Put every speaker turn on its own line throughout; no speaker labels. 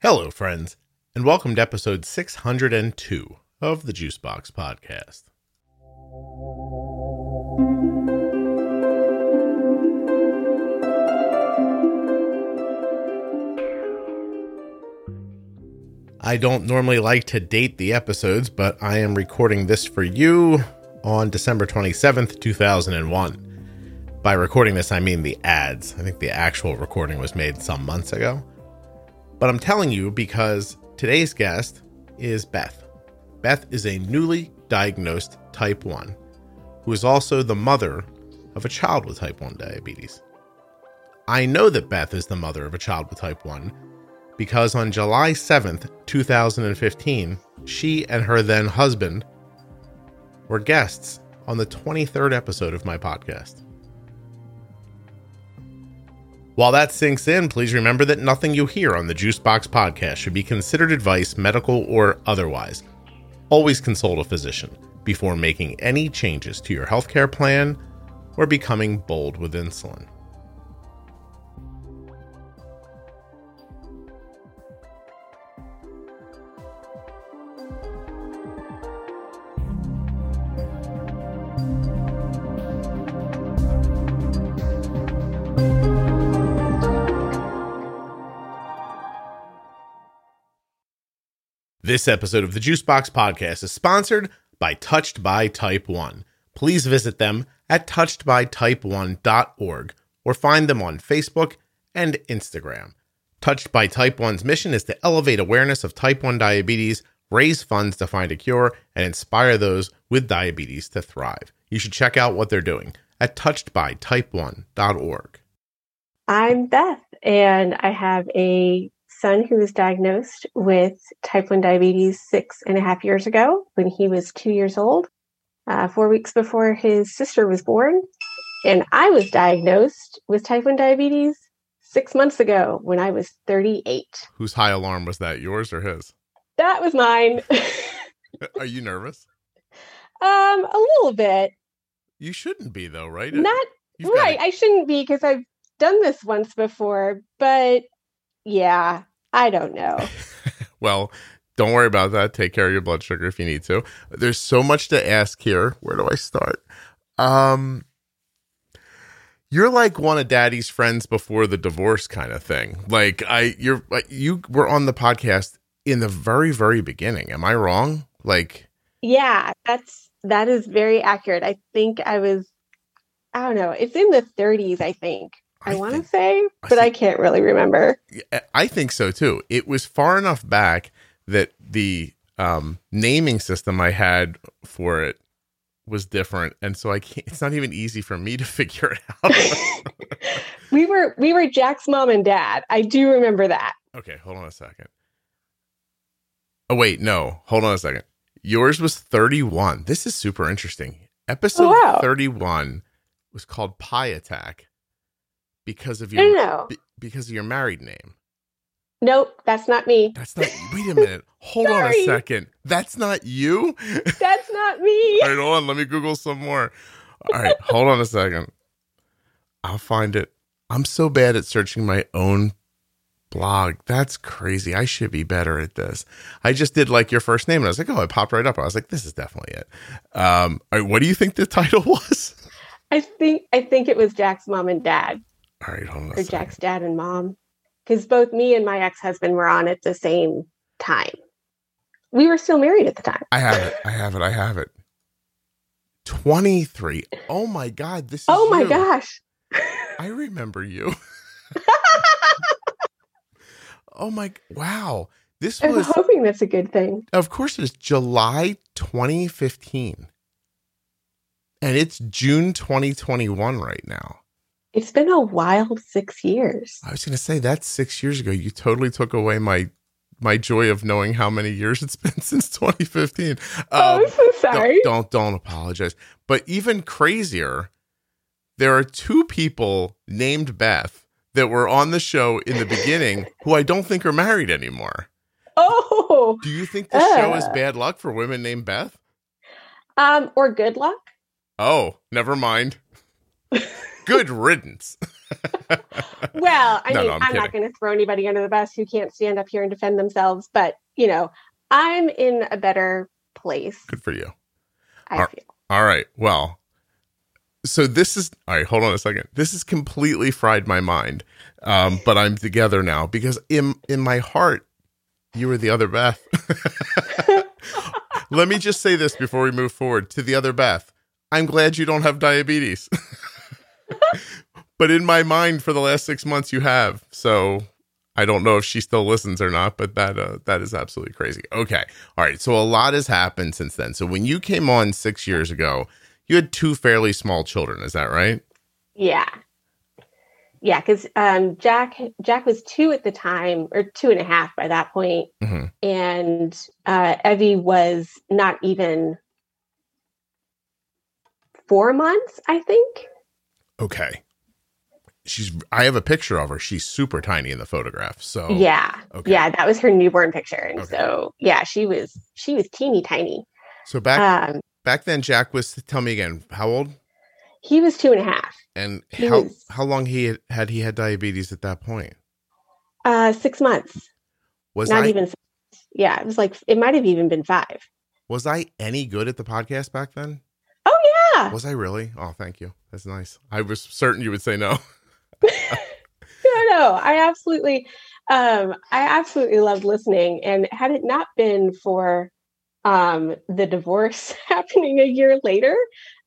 Hello, friends, and welcome to episode 602 of the Juicebox Podcast. I don't normally like to date the episodes, but I am recording this for you on December 27th, 2001. By recording this, I mean the ads. I think the actual recording was made some months ago. But I'm telling you because today's guest is Beth. Beth is a newly diagnosed type 1 who is also the mother of a child with type 1 diabetes. I know that Beth is the mother of a child with type 1 because on July 7th, 2015, she and her then husband were guests on the 23rd episode of my podcast. While that sinks in, please remember that nothing you hear on the Juicebox podcast should be considered advice, medical or otherwise. Always consult a physician before making any changes to your healthcare plan or becoming bold with insulin. This episode of the Juicebox Podcast is sponsored by Touched by Type 1. Please visit them at touchedbytype1.org or find them on Facebook and Instagram. Touched by Type 1's mission is to elevate awareness of type 1 diabetes, raise funds to find a cure, and inspire those with diabetes to thrive. You should check out what they're doing at touchedbytype1.org.
I'm Beth, and I have a son who was diagnosed with type 1 diabetes six and a half years ago when he was two years old, uh, four weeks before his sister was born. And I was diagnosed with type 1 diabetes six months ago when I was 38.
Whose high alarm was that, yours or his?
That was mine.
Are you nervous?
Um, a little bit.
You shouldn't be, though, right?
Not You've right. I shouldn't be because I've done this once before, but yeah, I don't know.
well, don't worry about that. Take care of your blood sugar if you need to. There's so much to ask here. Where do I start? Um you're like one of daddy's friends before the divorce kind of thing. Like I you're you were on the podcast in the very very beginning. Am I wrong? Like
Yeah, that's that is very accurate. I think I was I don't know. It's in the 30s, I think. I, I want to say, but I, I can't really remember.
I think so too. It was far enough back that the um, naming system I had for it was different, and so I can't. It's not even easy for me to figure it
out. we were we were Jack's mom and dad. I do remember that.
Okay, hold on a second. Oh wait, no, hold on a second. Yours was thirty-one. This is super interesting. Episode oh, wow. thirty-one was called Pie Attack because of your be, because of your married name.
Nope, that's not me.
That's not. Wait a minute. Hold on a second. That's not you.
That's not me.
All right, hold on. Let me Google some more. All right, hold on a second. I'll find it. I'm so bad at searching my own blog. That's crazy. I should be better at this. I just did like your first name, and I was like, oh, it popped right up. I was like, this is definitely it. Um, all right, what do you think the title was?
I think I think it was Jack's mom and dad.
All right, hold on.
Or Jack's dad and mom. Because both me and my ex husband were on at the same time. We were still married at the time.
I have it. I have it. I have it. 23. Oh my God. This is.
Oh my
you.
gosh.
I remember you. oh my. Wow. This
I'm
was.
hoping that's a good thing.
Of course, it is July 2015. And it's June 2021 right now.
It's been a wild six years.
I was going to say that's six years ago. You totally took away my my joy of knowing how many years it's been since 2015.
Oh, um, I'm so
sorry. Don't, don't don't apologize. But even crazier, there are two people named Beth that were on the show in the beginning who I don't think are married anymore.
Oh,
do you think the uh, show is uh. bad luck for women named Beth?
Um, or good luck?
Oh, never mind. Good riddance.
well, I
No,
mean,
no, I'm
I'm, not going to throw anybody under the bus who can't stand up here and defend themselves, but you know, I'm in a better place.
Good for you.
I
Are-
feel.
All right. Well, so this is all right. Hold on a second. This has completely fried my mind, um, but I'm together now because in in my heart, you were the other Beth. Let me just say this before we move forward to the other Beth. I'm glad you don't have diabetes, but in my mind, for the last six months, you have. So I don't know if she still listens or not, but that uh, that is absolutely crazy. Okay, all right. So a lot has happened since then. So when you came on six years ago, you had two fairly small children. Is that right?
Yeah. Yeah, because um, Jack Jack was two at the time, or two and a half by that point,
hmm
and uh, Evie was not even four months, I think.
Okay. She's. I have a picture of her. She's super tiny in the photograph. So
Yeah,
Okay.
yeah, that was her newborn picture, and
Okay.
so yeah, she was she was teeny tiny.
So back
Um,
back then, Jack was. Tell me again. How old?
he was two and a half,
And
He
how
was-
how long he had, had he had diabetes at that point?
uh, six months,
Was
not
I
even. Six. Yeah, it was like it might have even been five.
was I any good at the podcast back then?
Yeah,
Was I really? Oh, thank you. That's nice. I was certain you would say no.
no, no, I absolutely, um, I absolutely loved listening. And had it not been for um, the divorce happening a year later,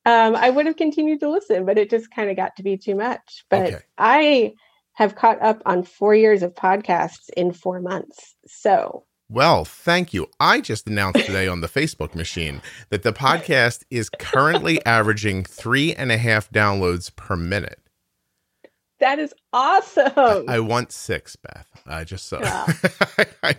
um, I would have continued to listen. But it just kind of got to be too much. But
Okay.
I have caught up on four years of podcasts in four months. So
Well, thank you. I just announced today on the Facebook machine that the podcast is currently averaging three and a half downloads per minute.
that is awesome.
I want six, Beth. I just so.
Wow.
I, I,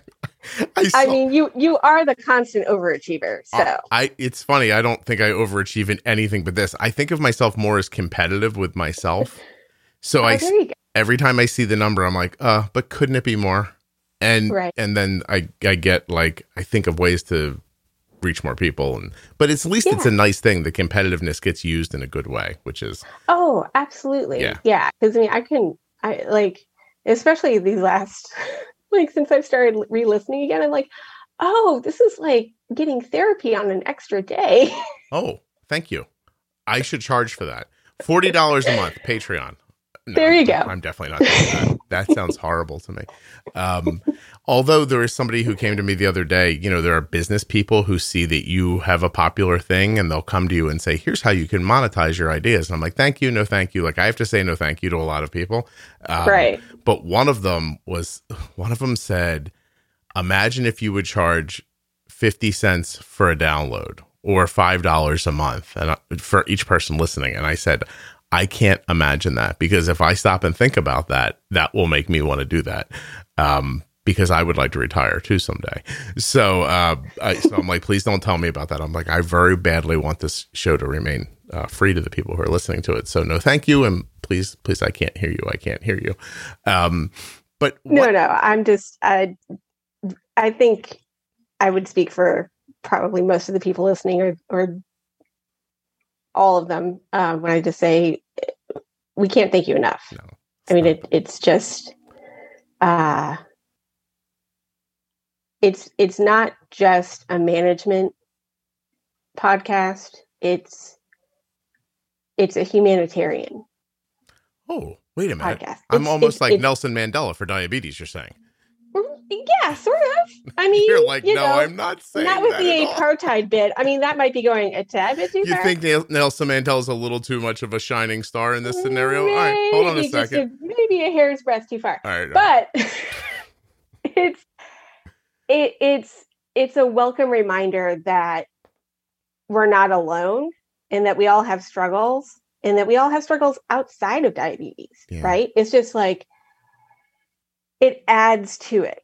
I,
I mean, you you are the constant overachiever. So
I it's funny. I don't think I overachieve in anything but this. I think of myself more as competitive with myself. So
oh,
I
there you go.
every time I see the number, I'm like, uh, but couldn't it be more? And
Right.
and then I I get like I think of ways to reach more people and but it's at least it's a nice thing. The competitiveness gets used in a good way, which is
Oh, absolutely.
Yeah.
Yeah. Because I mean, I can, I like, especially these last, like, since I've started re listening again, I'm like, oh, this is like getting therapy on an extra day.
oh, thank you. I should charge for that. Forty dollars a month, Patreon. No,
There you go.
I'm definitely not doing that. That sounds horrible to me. Um, although there is somebody who came to me the other day, you know, there are business people who see that you have a popular thing and they'll come to you and say, here's how you can monetize your ideas. And I'm like, thank you, no thank you. Like I have to say no thank you to a lot of people. Um,
right.
But one of them was, one of them said, imagine if you would charge 50 cents for a download or $5 a month and for each person listening. And I said, I can't imagine that because if I stop and think about that, that will make me want to do that. Um, because I would like to retire too someday. So, uh, I, so I'm like, please don't tell me about that. I'm like, I very badly want this show to remain uh, free to the people who are listening to it. So, no, thank you, and please, please, I can't hear you. I can't hear you. Um, but
No, no, I'm just, I, I think I would speak for probably most of the people listening or, or all of them uh, when I just say we can't thank you enough.
No,
I mean,
it's
it, it's just, uh, it's it's not just a management podcast. It's it's a humanitarian
Oh, wait a minute.
podcast.
I'm
It's-
almost
it's-
like Nelson Mandela for diabetes. You're saying
Yeah, sort of. I mean,
you're like,
you
no,
know,
I'm not saying
not with
that
the
at all."
apartheid bit. I mean, that might be going a tad bit too
You
far.
You think Nel- Nelson Mandela's a little too much of a shining star in this scenario? All right, hold on a
Maybe just
second.
maybe a hair's breadth too far.
All right, all right.
but it's it, it's it's a welcome reminder that we're not alone and that we all have struggles and that we all have struggles outside of diabetes
Yeah.
right it's just like it adds to it.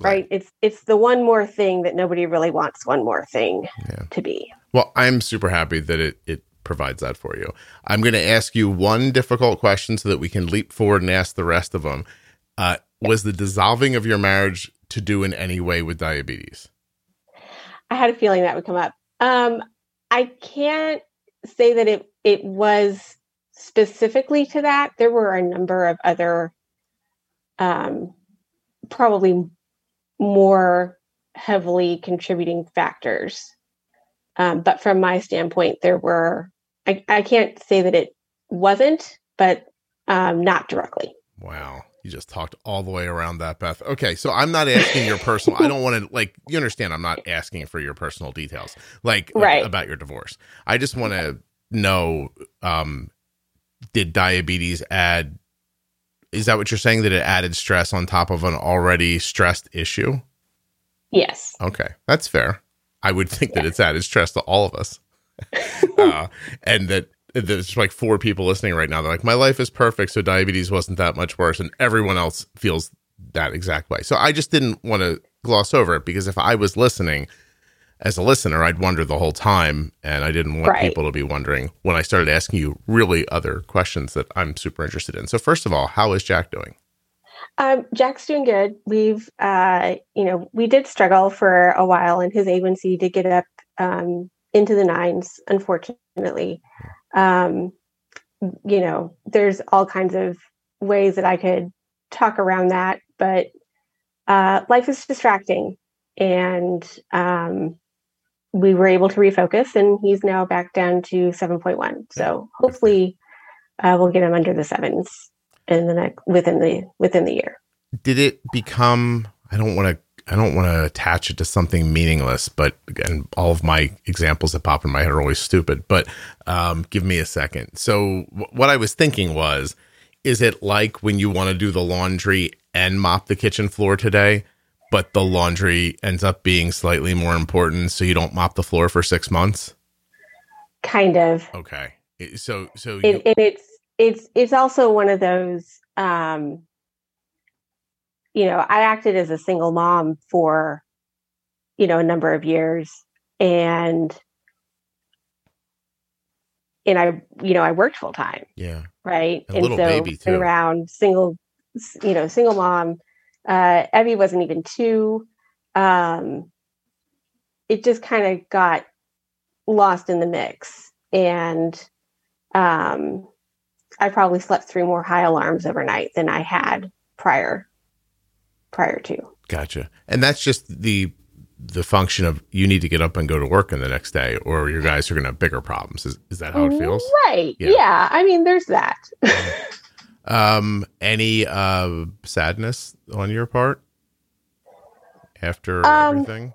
Right it's it's the one more thing that nobody really wants one more thing
Yeah.
to be
Well, I'm super happy that it it provides that for you. I'm going to ask you one difficult question so that we can leap forward and ask the rest of them. Uh, was the dissolving of your marriage to do in any way with diabetes?
I had a feeling that would come up. Um, I can't say that it it was specifically to that, there were a number of other, um, probably more heavily contributing factors. Um, but from my standpoint, there were, I, I can't say that it wasn't, but um, not directly.
Wow. You just talked all the way around that, Beth. Okay, so I'm not asking your personal. I don't want to like you understand. I'm not asking for your personal details, like
right.
about your divorce. I just want to know: um, Did diabetes add? Is that what you're saying? That it added stress on top of an already stressed issue?
Yes.
Okay, that's fair. I would think yeah. that it's added stress to all of us, uh, and that there's like four people listening right now. They're like, my life is perfect, so diabetes wasn't that much worse, and everyone else feels that exact way. So I just didn't want to gloss over it because if I was listening as a listener, I'd wonder the whole time, and I didn't want right. people to be wondering when I started asking you really other questions that I'm super interested in. So first of all, how is Jack doing?
Um, Jack's doing good. We've, uh, you know, we did struggle for a while, and his A1C did get up um, into the nines, unfortunately um, you know, there's all kinds of ways that I could talk around that, but uh, life is distracting. And um, we were able to refocus, and he's now back down to 7.1. So hopefully, uh, we'll get him under the sevens in the next within the within the year.
Did it become? I don't want to I don't want to attach it to something meaningless, but and all of my examples that pop in my head are always stupid. But um, give me a second. So, w- what I was thinking was, is it like when you want to do the laundry and mop the kitchen floor today, but the laundry ends up being slightly more important, so you don't mop the floor for six months?
Kind of.
Okay. So, so
you- and it's it's it's also one of those. Um, you know, I acted as a single mom for, you know, a number of years and and I, you know, I worked full time.
Yeah.
Right.
A and so
around single, you know, single mom. Uh, Evie wasn't even two. Um, it just kind of got lost in the mix. And um, I probably slept through more high alarms overnight than I had prior prior to.
Gotcha. And that's just the the function of you need to get up and go to work in the next day or your guys are going to have bigger problems. Is, is that how it feels?
Right. Yeah. yeah. I mean, there's that.
um, any uh, sadness on your part after um, everything?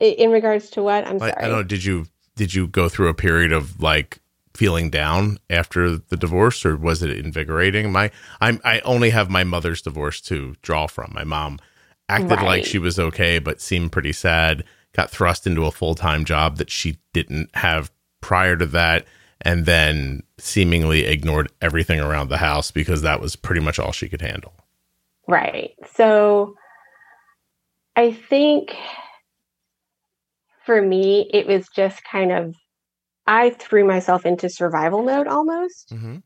In regards to what? I'm sorry.
I, don't know. Did you did you go through a period of like feeling down after the divorce or was it invigorating my i'm i only have my mother's divorce to draw from my mom acted right. like she was okay but seemed pretty sad got thrust into a full-time job that she didn't have prior to that and then seemingly ignored everything around the house because that was pretty much all she could handle
right so i think for me it was just kind of I threw myself into survival mode almost. Mm-hmm.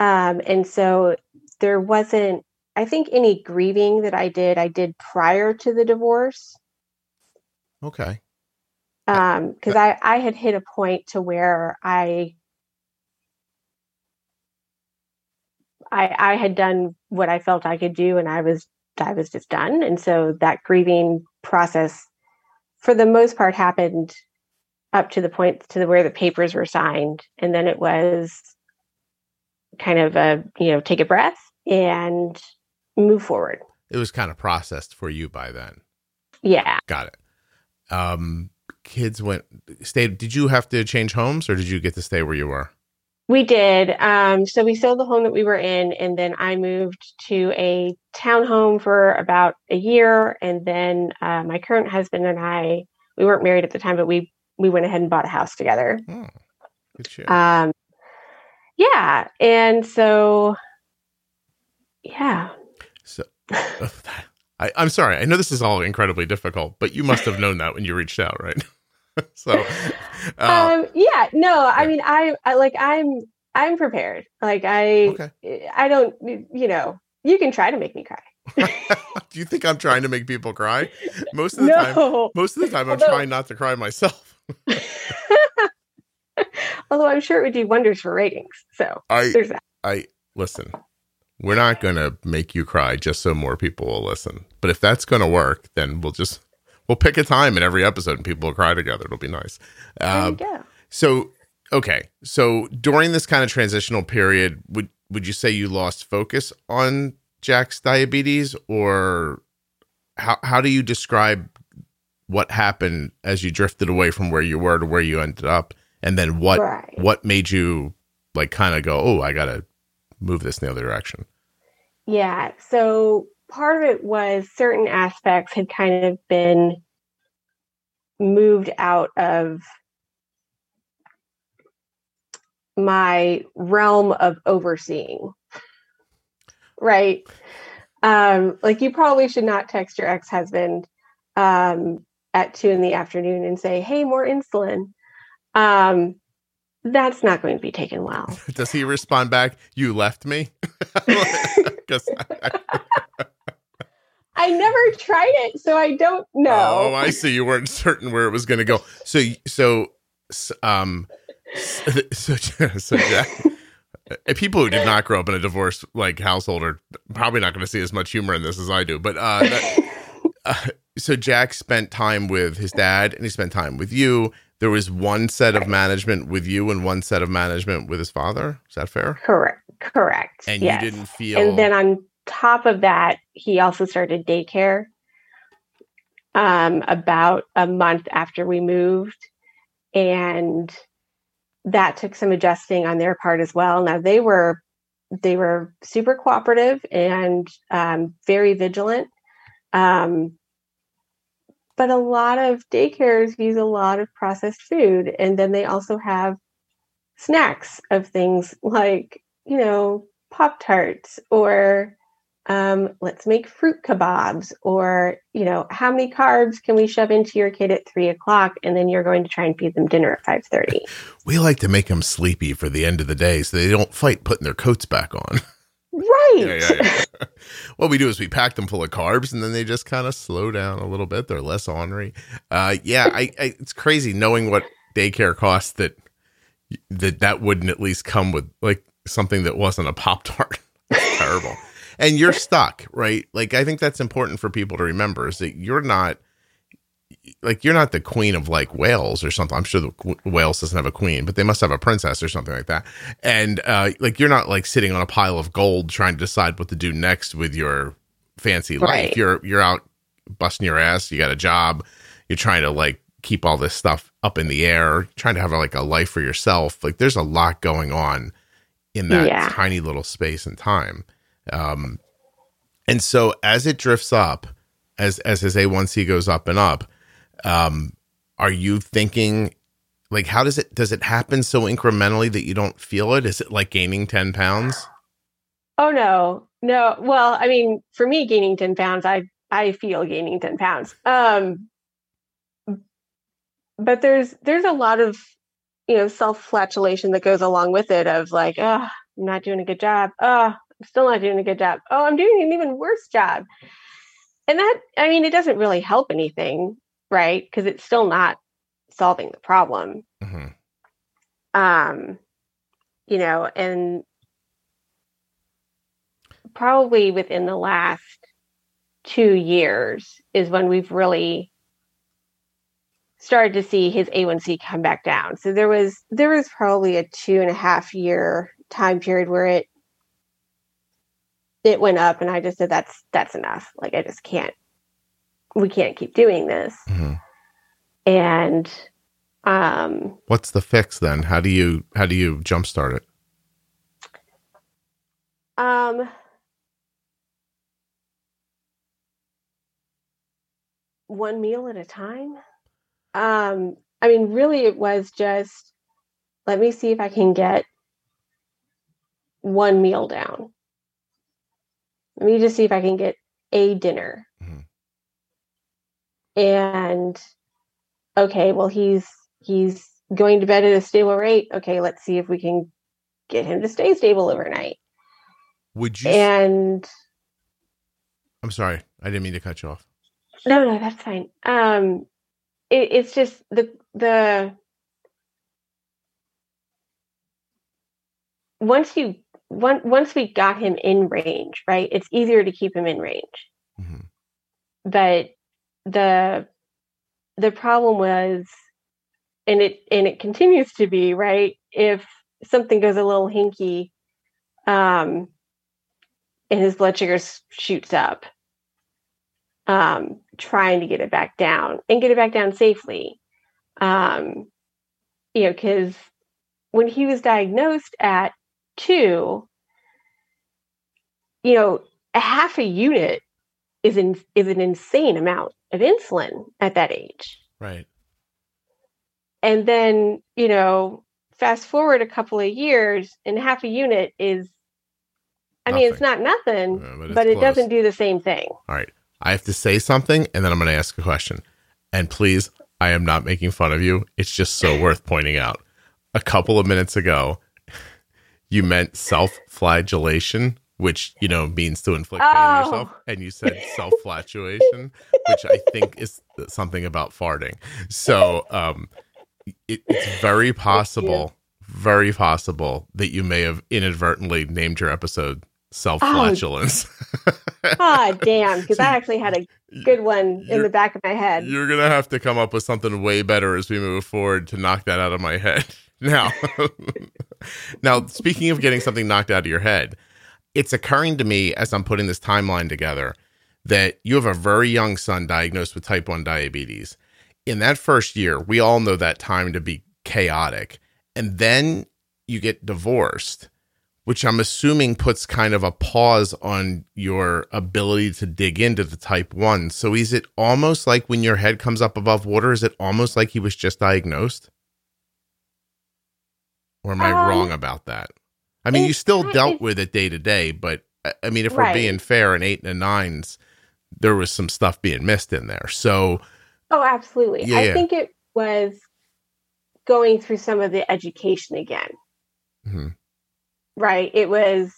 Um, and so there wasn't, I think, any grieving that I did, I did prior to the divorce.
Okay.
Um, because I, I had hit a point to where I, I, I had done what I felt I could do, and I was, I was just done. And so that grieving process, for the most part, happened up to the point to the, where the papers were signed. And then it was kind of a you know take a breath and move forward.
It was kind of processed for you by then.
Yeah.
Got it. Um kids went stayed did you have to change homes or did you get to stay where you were
we did um so we sold the home that we were in and then i moved to a townhome for about a year and then uh, my current husband and i we weren't married at the time but we we went ahead and bought a house together. Oh, good shit. Um, yeah, and so yeah.
So I, I'm sorry. I know this is all incredibly difficult, but you must have known that when you reached out, right? so
uh, um yeah no i mean I, I like i'm i'm prepared like i okay. i don't you know you can try to make me cry
do you think i'm trying to make people cry most of the no. time most of the time i'm Although, trying not to cry myself
Although I'm sure it would do wonders for ratings. So
I
there's that.
I listen. We're not going to make you cry just so more people will listen. But if that's going to work, then we'll just we'll pick a time in every episode and people will cry together. It'll be nice.
There you
Um,
go.
so okay, so during this kind of transitional period, would would you say you lost focus on Jack's diabetes, or how how do you describe what happened as you drifted away from where you were to where you ended up, and then what
Right.
what made you like kind of go, oh, I gotta move this in the other direction?
Yeah. So part of it was certain aspects had kind of been moved out of my realm of overseeing. Right. Um, like you probably should not text your ex-husband um, at two in the afternoon and say, "Hey, more insulin." Um, that's not going to be taken well.
Does he respond back? You left me. 'Cause I-
I never tried it, so I don't know.
Oh, I see. You weren't certain where it was going to go. So, so, um, so, so Jack, uh, people who did not grow up in a divorced like household are probably not going to see as much humor in this as I do. But uh, that, uh, so Jack spent time with his dad, and he spent time with you. There was one set of management with you, and one set of management with his father. Is that fair?
Correct. Correct.
And
yes.
you didn't feel.
And then on top of that, he also started daycare um, about a month after we moved. And that took some adjusting on their part as well. Now they were they were super cooperative and um, very vigilant. Um, but a lot of daycares use a lot of processed food. And then they also have snacks of things like, you know, Pop Tarts or um, let's make fruit kebabs or, you know, how many carbs can we shove into your kid at three o'clock and then you're going to try and feed them dinner at 5.30.
we like to make them sleepy for the end of the day, so they don't fight putting their coats back on.
Right.
yeah, yeah, yeah. what we do is we pack them full of carbs and then they just kind of slow down a little bit. They're less ornery. Uh, yeah, I, I, it's crazy knowing what daycare costs that that that wouldn't at least come with like something that wasn't a pop tart. terrible. And you're stuck, right? Like I think that's important for people to remember is that you're not like you're not the queen of like Wales or something. I'm sure the qu- Wales doesn't have a queen, but they must have a princess or something like that. And uh, like you're not like sitting on a pile of gold trying to decide what to do next with your fancy life.
Right.
You're you're out busting your ass. You got a job. You're trying to like keep all this stuff up in the air. Trying to have like a life for yourself. Like there's a lot going on in that
Yeah.
tiny little space and time. Um, and so as it drifts up, as as his A1C goes up and up, um, are you thinking like how does it does it happen so incrementally that you don't feel it? Is it like gaining 10 pounds?
Oh no, no. Well, I mean, for me, gaining ten pounds, I I feel gaining ten pounds. Um, but there's there's a lot of you know self flatulation that goes along with it. Of like, oh, I'm not doing a good job. Oh, I'm still not doing a good job. Oh, I'm doing an even worse job. And that, I mean, it doesn't really help anything, right? Because it's still not solving the problem
hmm
um you know and probably within the last two years is when we've really started to see his a1c come back down so there was there was probably a two and a half year time period where it it went up and i just said that's that's enough like i just can't we can't keep doing this
hmm
and um
What's the fix then? How do you how do you jumpstart it?
Um, one meal at a time. Um, I mean, really, it was just let me see if I can get one meal down. Let me just see if I can get a dinner.
Mhm.
And okay, well, he's he's going to bed at a stable rate. Okay, let's see if we can get him to stay stable overnight.
Would you
And
I'm sorry. I didn't mean to cut you off.
No, no, that's fine. Um, it, it's just the the once you once once we got him in range, right? It's easier to keep him in range.
hmm
But the the problem was and it and it continues to be, right? If something goes a little hinky, um and his blood sugar shoots up, um, trying to get it back down and get it back down safely. Um, you know, because when he was diagnosed at two, you know, a half a unit is in, is an insane amount of insulin at that age.
Right.
And then, you know, fast forward a couple of years and half a unit is I mean, it's not nothing,
but
but it
close.
doesn't do the same thing.
All right. I have to say something and then I'm going to ask a question. And please, I am not making fun of you. It's just so worth pointing out. A couple of minutes ago, you meant self flagellation, which, you know, means to inflict pain on
Oh.
yourself. And you said self flatulation, which I think is something about farting. So um, it, it's very possible, very possible that you may have inadvertently named your episode self flatulence.
Ah, damn, because I actually had a good one in the back of my head.
You're gonna have to come up with something way better as we move forward to knock that out of my head. Now, now speaking of getting something knocked out of your head, it's occurring to me as I'm putting this timeline together that you have a very young son diagnosed with type 1 diabetes. In that first year, we all know that time to be chaotic. And then you get divorced, which I'm assuming puts kind of a pause on your ability to dig into the type 1. So is it almost like when your head comes up above water, is it almost like he was just diagnosed? Or am I
Um,
wrong about that? I mean, you still dealt with it day to day, but I- mean, if
Right.
we're being fair, in eight and a nines, there was some stuff being missed in there. So,
Oh, absolutely.
Yeah,
I
yeah.
think it was going through some of the education again,
mhm.
right? It was,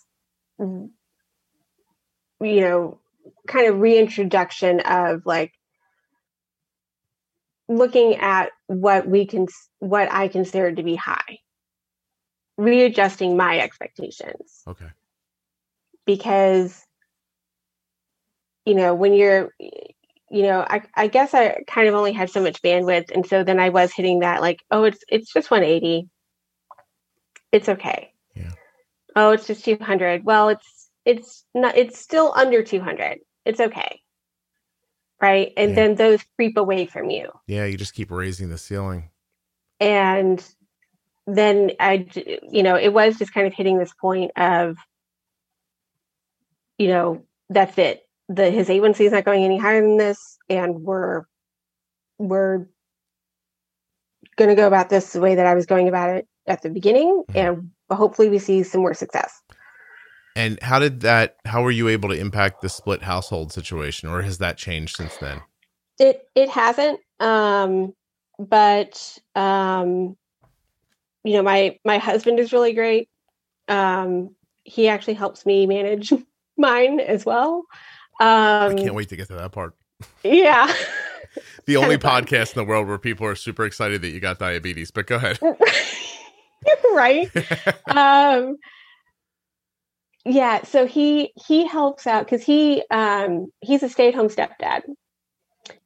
you know, kind of reintroduction of like looking at what we can, what I consider to be high, readjusting my expectations.
okay.
because you know when you're you know I, I guess i kind of only had so much bandwidth and so then i was hitting that like oh it's it's just 180 it's okay
Yeah.
oh it's just 200 well it's it's not it's still under 200 it's okay right and
Yeah.
then those creep away from you
Yeah, you just keep raising the ceiling.
and then I, you know, it was just kind of hitting this point of, you know, that's it. The his A1C is not going any higher than this, and we're we're going to go about this the way that I was going about it at the beginning,
Mhm.
and hopefully we see some more success.
And how did that, how were you able to impact the split household situation, or has that changed since then?
It it hasn't, um, but um, you know, my my husband is really great. Um, he actually helps me manage mine as well.
I
Um,
can't wait to get to that part.
yeah,
The only podcast in the world where people are super excited that you got diabetes, but go ahead.
right. um yeah so he he helps out because he um he's a stay-at-home stepdad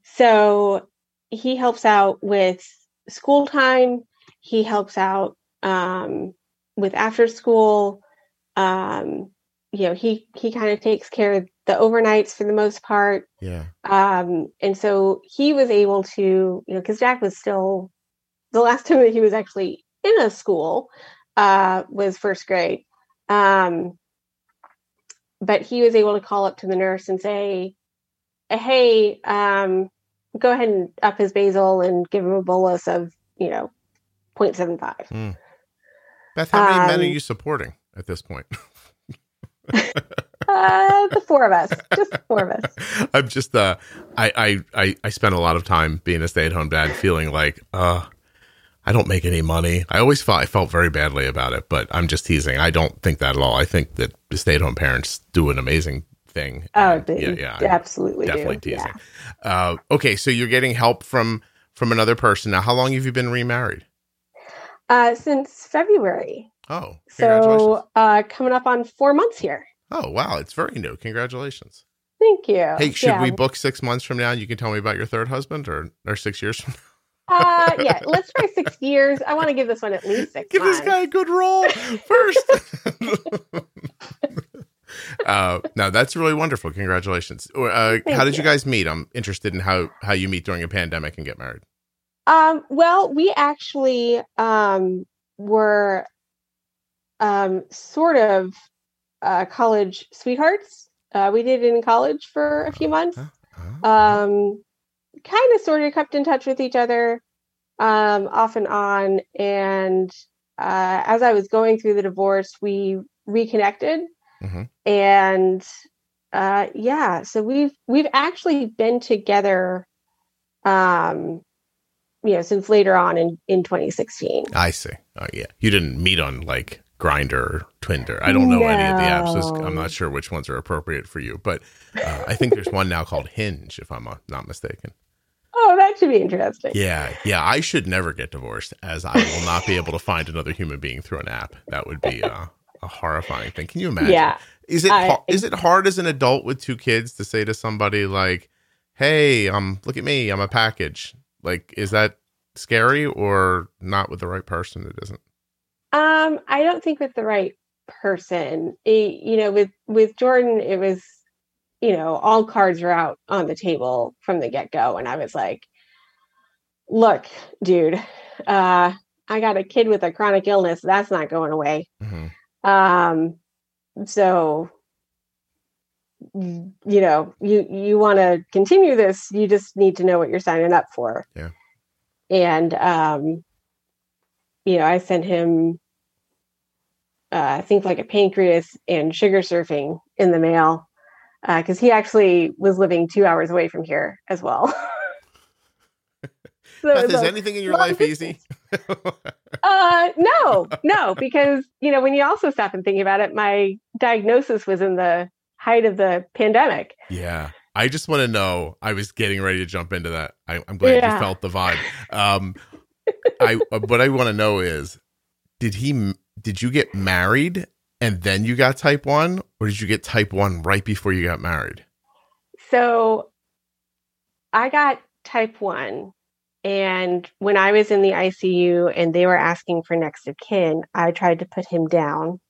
so he helps out with school time he helps out um with after school. Um you know he he kind of takes care of the overnights for the most part.
Yeah.
um and so he was able to you know because jack was still the last time that he was actually in a school uh was first grade. Um but he was able to call up to the nurse and say hey um go ahead and up his basal and give him a bolus of you know 0.75
Beth, how many men are
Um,
you supporting at this point?
uh the four of us just the four of us
I'm just uh I I I, I spent a lot of time being a stay-at-home dad feeling like uh I don't make any money. I always felt I felt very badly about it, but I'm just teasing. I don't think that at all. I think that the stay-at-home parents do an amazing thing.
oh
And, yeah, yeah. I'm
absolutely
definitely
do.
teasing.
Yeah.
Uh okay, so you're getting help from from another person. Now, how long have you been remarried?
Uh since february
Oh,
So uh, coming up on four months here.
Oh, wow. It's very new. Congratulations.
Thank you.
Hey, should
Yeah.
we book six months from now and you can tell me about your third husband or, or six years from now?
Uh, yeah, let's try six years. I want to give this one at least six
Give
months.
this guy a good roll first. uh, no, that's really wonderful. Congratulations. Uh, how did you
you.
guys meet? I'm interested in how, how you meet during a pandemic and get married.
Um, well, we actually um, were um, sort of uh, college sweethearts. Uh, we did it in college for a few months. Um, kind of sort of kept in touch with each other um, off and on. And uh, as I was going through the divorce, we reconnected.
Mhm.
And uh, yeah, so we've we've actually been together um you know since later on in in 2016
I see. Oh, yeah. You didn't meet on like Grindr or Twinder. I don't know any of the apps. I'm not sure which ones are appropriate for you, but uh, I think there's one now called Hinge, if I'm uh, not mistaken.
oh that should be interesting
Yeah, yeah. I should never get divorced, as I will not be able to find another human being through an app. That would be uh, a horrifying thing. Can you imagine?
yeah
Is it
I-
is it hard as an adult with two kids to say to somebody like, "Hey, um, look at me, I'm a package." Like, is that scary or not with the right person? It isn't.
um i don't think with the right person It- you know with with jordan it was you know all cards were out on the table from the get-go and i was like look dude uh i got a kid with a chronic illness that's not going away
Mhm.
um so you know you you want to continue this you just need to know what you're signing up for
Yeah.
and um you know i sent him uh i think like a pancreas and sugar surfing in the mail because he actually was living two hours away from here as well So
Beth, is anything in your
long
life easy?
uh, no, no, because you know when you also stop and think about it, my diagnosis was in the height of the pandemic.
yeah. I just want to know. I was getting ready to jump into that. I, I'm glad
Yeah.
you felt the vibe. Um, I uh, what I want to know is, did he? Did you get married and then you got type one, or did you get type one right before you got married?
So I got type one, and when I was in the ICU and they were asking for next of kin, I tried to put him down,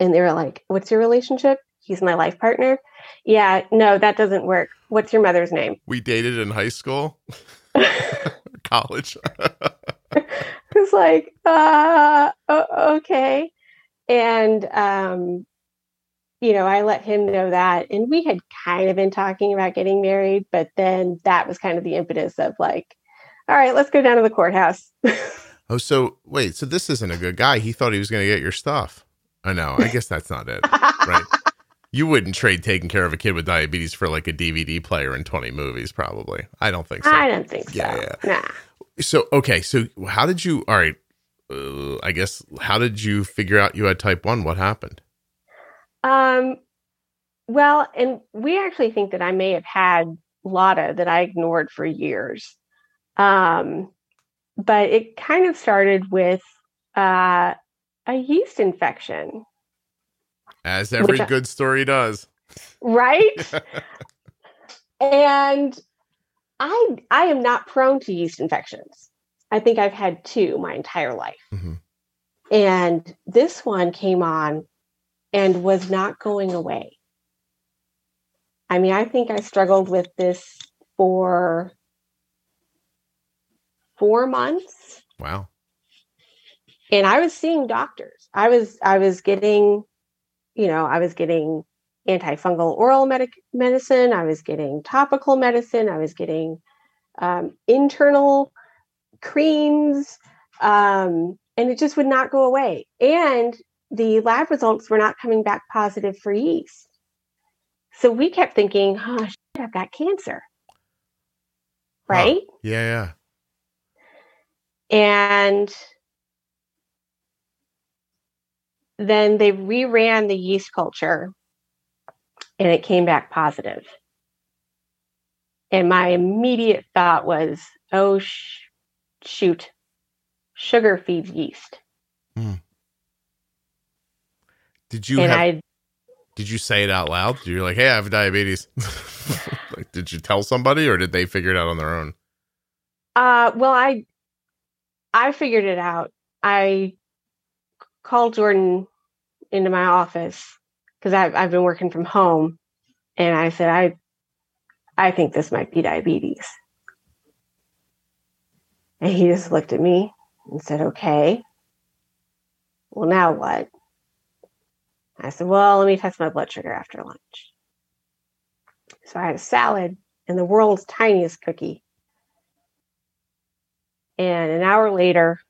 and they were like, "What's your relationship?" He's my life partner. Yeah, no, that doesn't work. What's your mother's name?
We dated in high school, college.
it's like, uh, okay. And, um, you know, I let him know that. And we had kind of been talking about getting married, but then that was kind of the impetus of like, all right, let's go down to the courthouse.
oh, so wait, so this isn't a good guy. He thought he was going to get your stuff. I know. I guess that's not it, right? You wouldn't trade taking care of a kid with diabetes for like a DVD player and 20 movies, probably. I don't think so.
I don't think so.
Yeah,
Nah.
So, okay. So, how did you, all right, uh, I guess, how did you figure out you had type 1? What happened?
Um, well, and we actually think that I may have had LADA that I ignored for years. Um, but it kind of started with uh, a yeast infection,
As every
I-
good story does.
right? and I I am not prone to yeast infections. I think I've had two my entire life.
Mhm.
And this one came on and was not going away. I mean, I think I struggled with this for four months
Wow.
and I was seeing doctors. I was I was getting, you know, I was getting antifungal oral medic- medicine. I was getting topical medicine. I was getting um, internal creams, um, and it just would not go away. And the lab results were not coming back positive for yeast. So we kept thinking, "Oh, shit, I've got cancer."
Huh.
Right?
Yeah, yeah.
And then they reran the yeast culture and it came back positive. And my immediate thought was, oh, sh- shoot, sugar feeds yeast.
Hmm. Did you
and
have,
I
did you say it out loud? You're like, hey, I have diabetes. like, did you tell somebody or did they figure it out on their own?
uh well I I figured it out. I called Jordan into my office because I've I've been working from home, and I said I I think this might be diabetes, and he just looked at me and said, "Okay, well now what?" I said, "Well, let me test my blood sugar after lunch." So I had a salad and the world's tiniest cookie. And an hour later,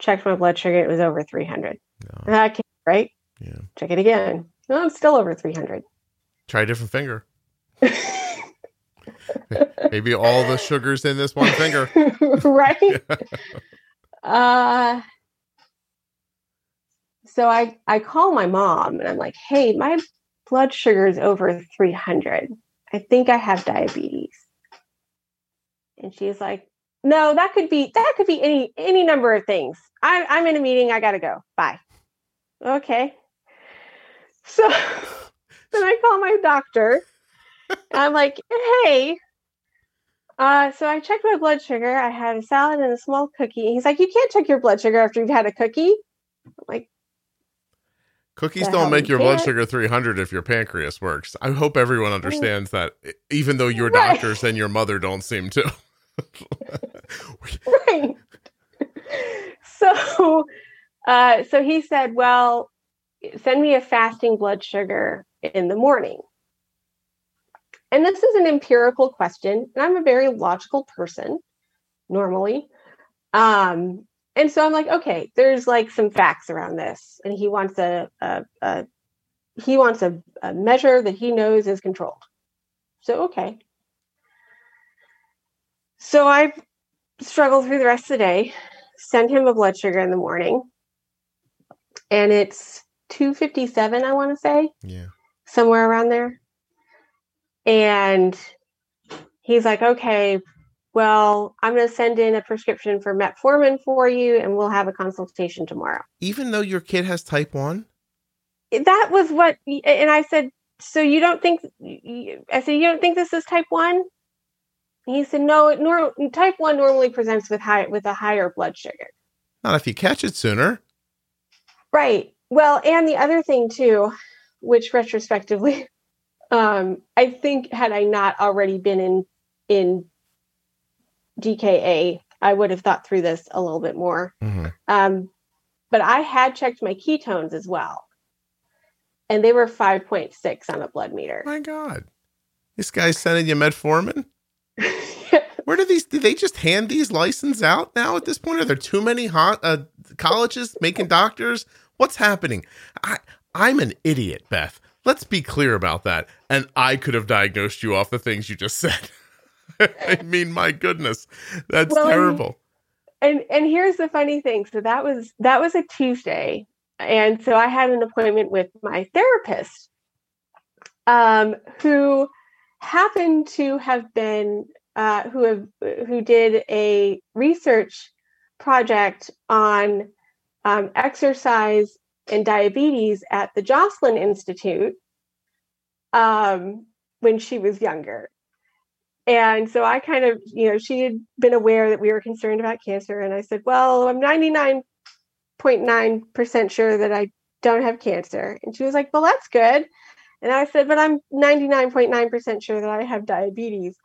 checked my blood sugar. It was over 300.
No.
Okay, right? Check it again. No, it's still over 300.
Try a different finger. Maybe all the sugars in this one finger.
right? uh so I I call my mom and I'm like, "Hey, my blood sugar is over 300. I think I have diabetes." And she's like, "No, that could be that could be any any number of things. I I'm in a meeting. I got to go. Bye." Okay. So then I call my doctor. And I'm like, "Hey, uh, so I checked my blood sugar. I had a salad and a small cookie. He's like, "You can't check your blood sugar after you've had a cookie." I'm like,
Cookies don't make
you
your blood
can't.
sugar 300 if your pancreas works. I hope everyone understands that, even though your
Right.
doctors and your mother don't seem to.
right. so, uh, so he said, "Well, send me a fasting blood sugar in the morning." And this is an empirical question, and I'm a very logical person normally. Um, and so I'm like, okay, there's like some facts around this, and he wants a, a, a he wants a, a measure that he knows is controlled. So okay. So I struggle through the rest of the day, send him a blood sugar in the morning, and it's 257, I want to say
yeah.
somewhere around there. And he's like, okay, well, I'm going to send in a prescription for metformin for you and we'll have a consultation tomorrow.
Even though your kid has type 1?
That was what, and I said, so you don't think, I said, you don't think this is type 1? He said, no, it nor- type 1 normally presents with high with a higher blood sugar.
Not if you catch it sooner.
Right. Well, and the other thing too, which retrospectively, um, I think had I not already been in in DKA, I would have thought through this a little bit more.
Mhm.
Um, but I had checked my ketones as well, and they were five point six on a blood meter.
My God. This guy's sending you metformin? Where do these, do they just hand these licenses out now at this point? Are there too many hot uh, colleges making doctors? What's happening? I, I'm an idiot, Beth. Let's be clear about that. And I could have diagnosed you off the things you just said. I mean, my goodness, that's
Well,
terrible.
and and here's the funny thing so that was that was a tuesday and so i had an appointment with my therapist um who happened to have been uh who have who did a research project on um, exercise and diabetes at the Joslin institute um when she was younger and so I kind of, you know, she had been aware that we were concerned about cancer. And I said, well, I'm 99.9% sure that I don't have cancer. And she was like, well, that's good. And I said, but I'm 99.9% sure that I have diabetes.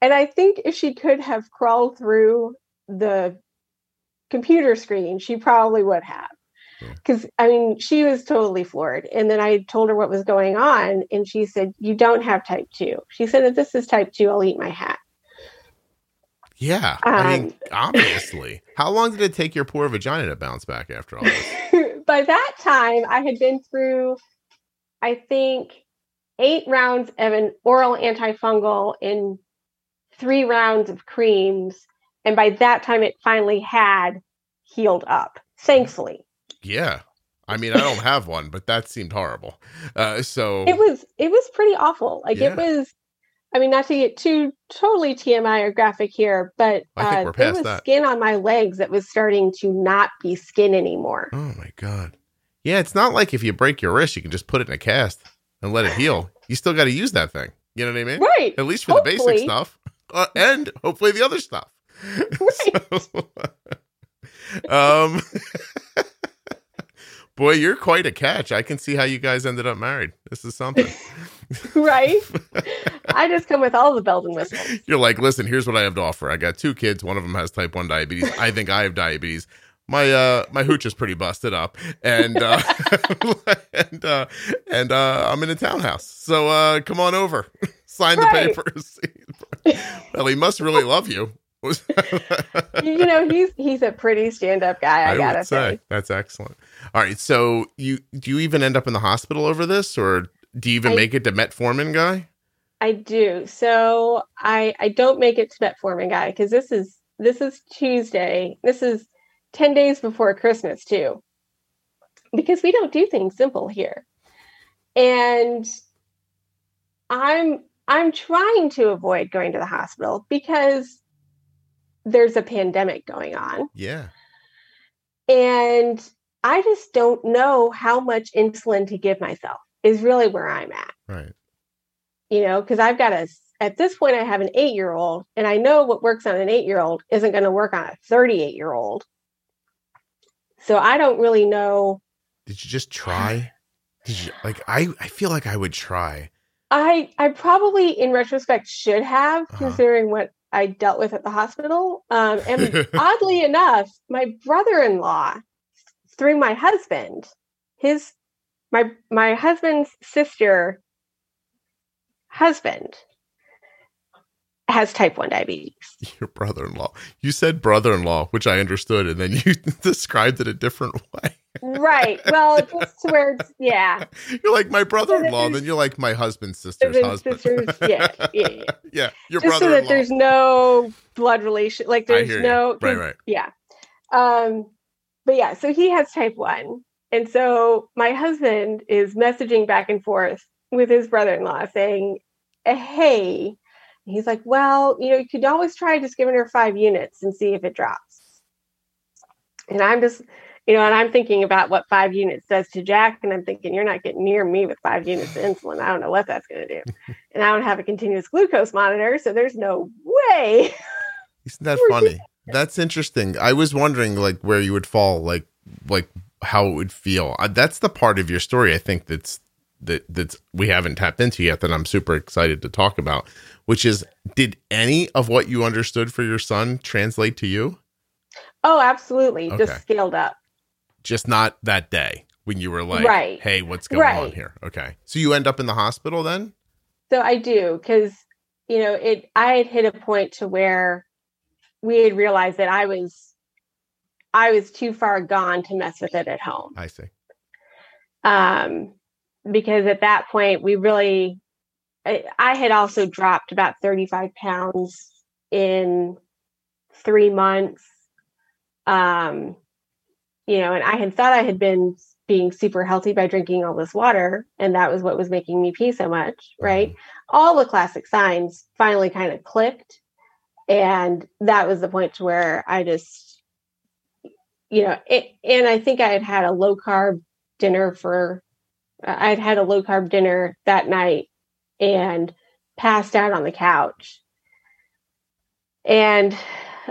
And I think if she could have crawled through the computer screen, she probably would have. Because, I mean, she was totally floored. And then I told her what was going on. And she said, You don't have type 2. She said, If this is type 2, I'll eat my hat.
Yeah. I mean,
Um,
obviously. How long did it take your poor vagina to bounce back after all this?
By that time, I had been through, I think, eight rounds of an oral antifungal and three rounds of creams. And by that time, it finally had healed up, thankfully.
Yeah. I mean, I don't have one, but that seemed horrible. Uh, so,
It was it was pretty awful. Like
Yeah.
it was. I mean, not to get too totally TMI or graphic here, but
I
uh, there was
that.
skin on my legs that was starting to not be skin anymore.
oh my God. Yeah, it's not like if you break your wrist, you can just put it in a cast and let it heal. You still got to use that thing. You know what I mean?
Right.
At least for the basic stuff, uh, and hopefully the other stuff. So, um, boy, you're quite a catch. I can see how you guys ended up married. This is something.
right? I just come with all the bells and whistles.
You're like, listen, here's what I have to offer. I got two kids. One of them has type one diabetes. I think I have diabetes. My uh my hooch is pretty busted up, and uh, and uh, and uh, I'm in a townhouse. So uh, come on over, sign the papers. well, he must really love you.
You know, he's he's a pretty stand up guy, I,
I
gotta
say
say.
that's excellent. All right, so you do you even end up in the hospital over this, or do you even
I-
make it to Metformin guy?
I do. So I I don't make it to Metformin guy because this is this is Tuesday. This is ten days before Christmas too, because we don't do things simple here, and I'm I'm trying to avoid going to the hospital because there's a pandemic going on,
Yeah,
and I just don't know how much insulin to give myself. Is really where I'm at.
right.
you know, because I've got a, at this point, I have an eight year old, and I know what works on an eight year old isn't going to work on a 38 year old. So I don't really know.
Did you just try? Did you like? I I feel like I would try.
I, I probably, in retrospect, should have,
Uh-huh.
considering what I dealt with at the hospital. Um, and oddly enough, my brother in law, through my husband, his, my, my husband's sister, husband, has type 1 diabetes.
Your brother-in-law. You said brother-in-law, which I understood, and then you described it a different way.
Right. Well, just to where, yeah.
You're like my brother-in-law,
there's-
then you're like my husband's sister's husband.
sister's- yeah, yeah, yeah.
yeah. Your
just so that there's no blood relation. Like there's no,
Right, right.
Yeah. Um, but yeah, so he has type one, and so my husband is messaging back and forth with his brother-in-law saying, "Hey." He's like, well, you know, you could always try just giving her five units and see if it drops. And I'm just, you know, and I'm thinking about what five units does to Jack, and I'm thinking, you're not getting near me with five units of insulin. I don't know what that's going to do. and I don't have a continuous glucose monitor, so there's no way.
Isn't that funny? That's interesting. I was wondering like where you would fall, like like how it would feel. That's the part of your story I think that's that that's we haven't tapped into yet that I'm super excited to talk about, which is did any of what you understood for your son translate to you?
Oh, absolutely.
Okay.
Just scaled up.
Just not that day when you were like,
Right.
"Hey, what's going on here?" Okay. So you end up in the hospital then?
So I do because you know it. I had hit a point to where we had realized that I was, I was too far gone to mess with it at home.
I see.
Um, because at that point we really, I, I had also dropped about thirty five pounds in three months. Um, you know, and I had thought I had been being super healthy by drinking all this water, and that was what was making me pee so much, right? all the classic signs finally kind of clicked and that was the point to where i just you know it, and i think i had had a low carb dinner for i'd had a low carb dinner that night and passed out on the couch and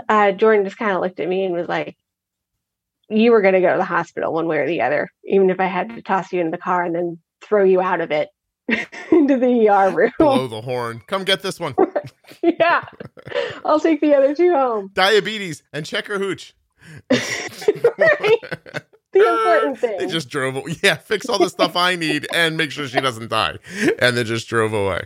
uh, jordan just kind of looked at me and was like you were going to go to the hospital one way or the other even if i had to toss you in the car and then throw you out of it into the er room
Blow the horn. Come get this one.
yeah. I'll take the other two home.
Diabetes and checker hooch.
The important thing.
They just drove. a- Yeah, fix all the stuff I need and make sure she doesn't die, and then just drove away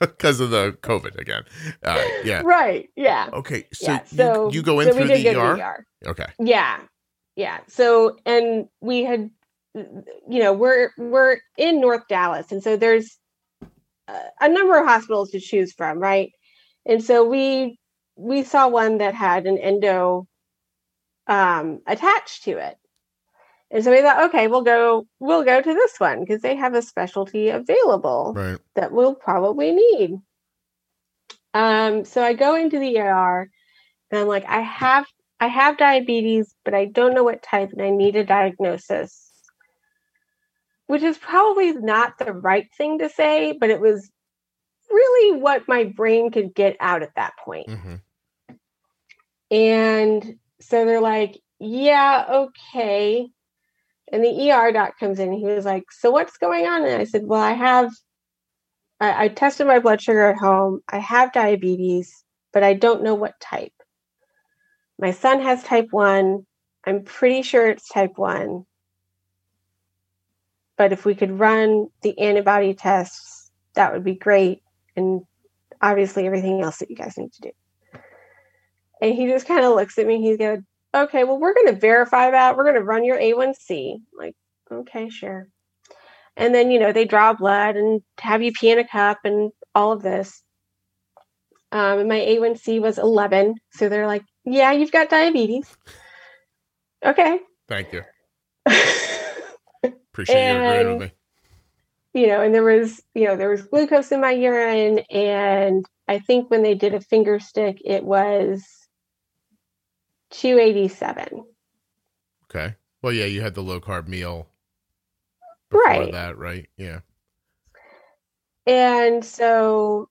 because of the COVID again. Right, yeah.
right. Yeah.
Okay, so,
yeah. So
you, you go in
so
through the
go to
ER. Okay,
Yeah. Yeah. So and we had you know, we're we're in North Dallas and so there's a, a number of hospitals to choose from, right? And so we we saw one that had an endo um attached to it. And so we thought, okay, we'll go we'll go to this one because they have a specialty available.
right.
that we'll probably need. Um, so I go into the ER and I'm like, I have I have diabetes, but I don't know what type and I need a diagnosis. which is probably not the right thing to say, but it was really what my brain could get out at that point.
hmm
And so they're like, yeah, okay. And the ER doc comes in. he was like, so what's going on? And I said, well, I have, I, I tested my blood sugar at home. I have diabetes, but I don't know what type. My son has type 1. I'm pretty sure it's type 1. But if we could run the antibody tests, that would be great. And obviously, everything else that you guys need to do. And he just kind of looks at me. He's going, okay, well, we're going to verify that. We're going to run your A1C. I'm like, okay, sure. And then, you know, they draw blood and have you pee in a cup and all of this. Um, and my A1C was 11. So they're like, yeah, you've got diabetes. Okay.
Thank you. Appreciate you agreeing with me.
you know, and there was, you know, there was glucose in my urine. And I think when they did a finger stick, it was 287.
Okay. Well, yeah, you had the low carb meal before
Right.
that, right? Yeah.
And so,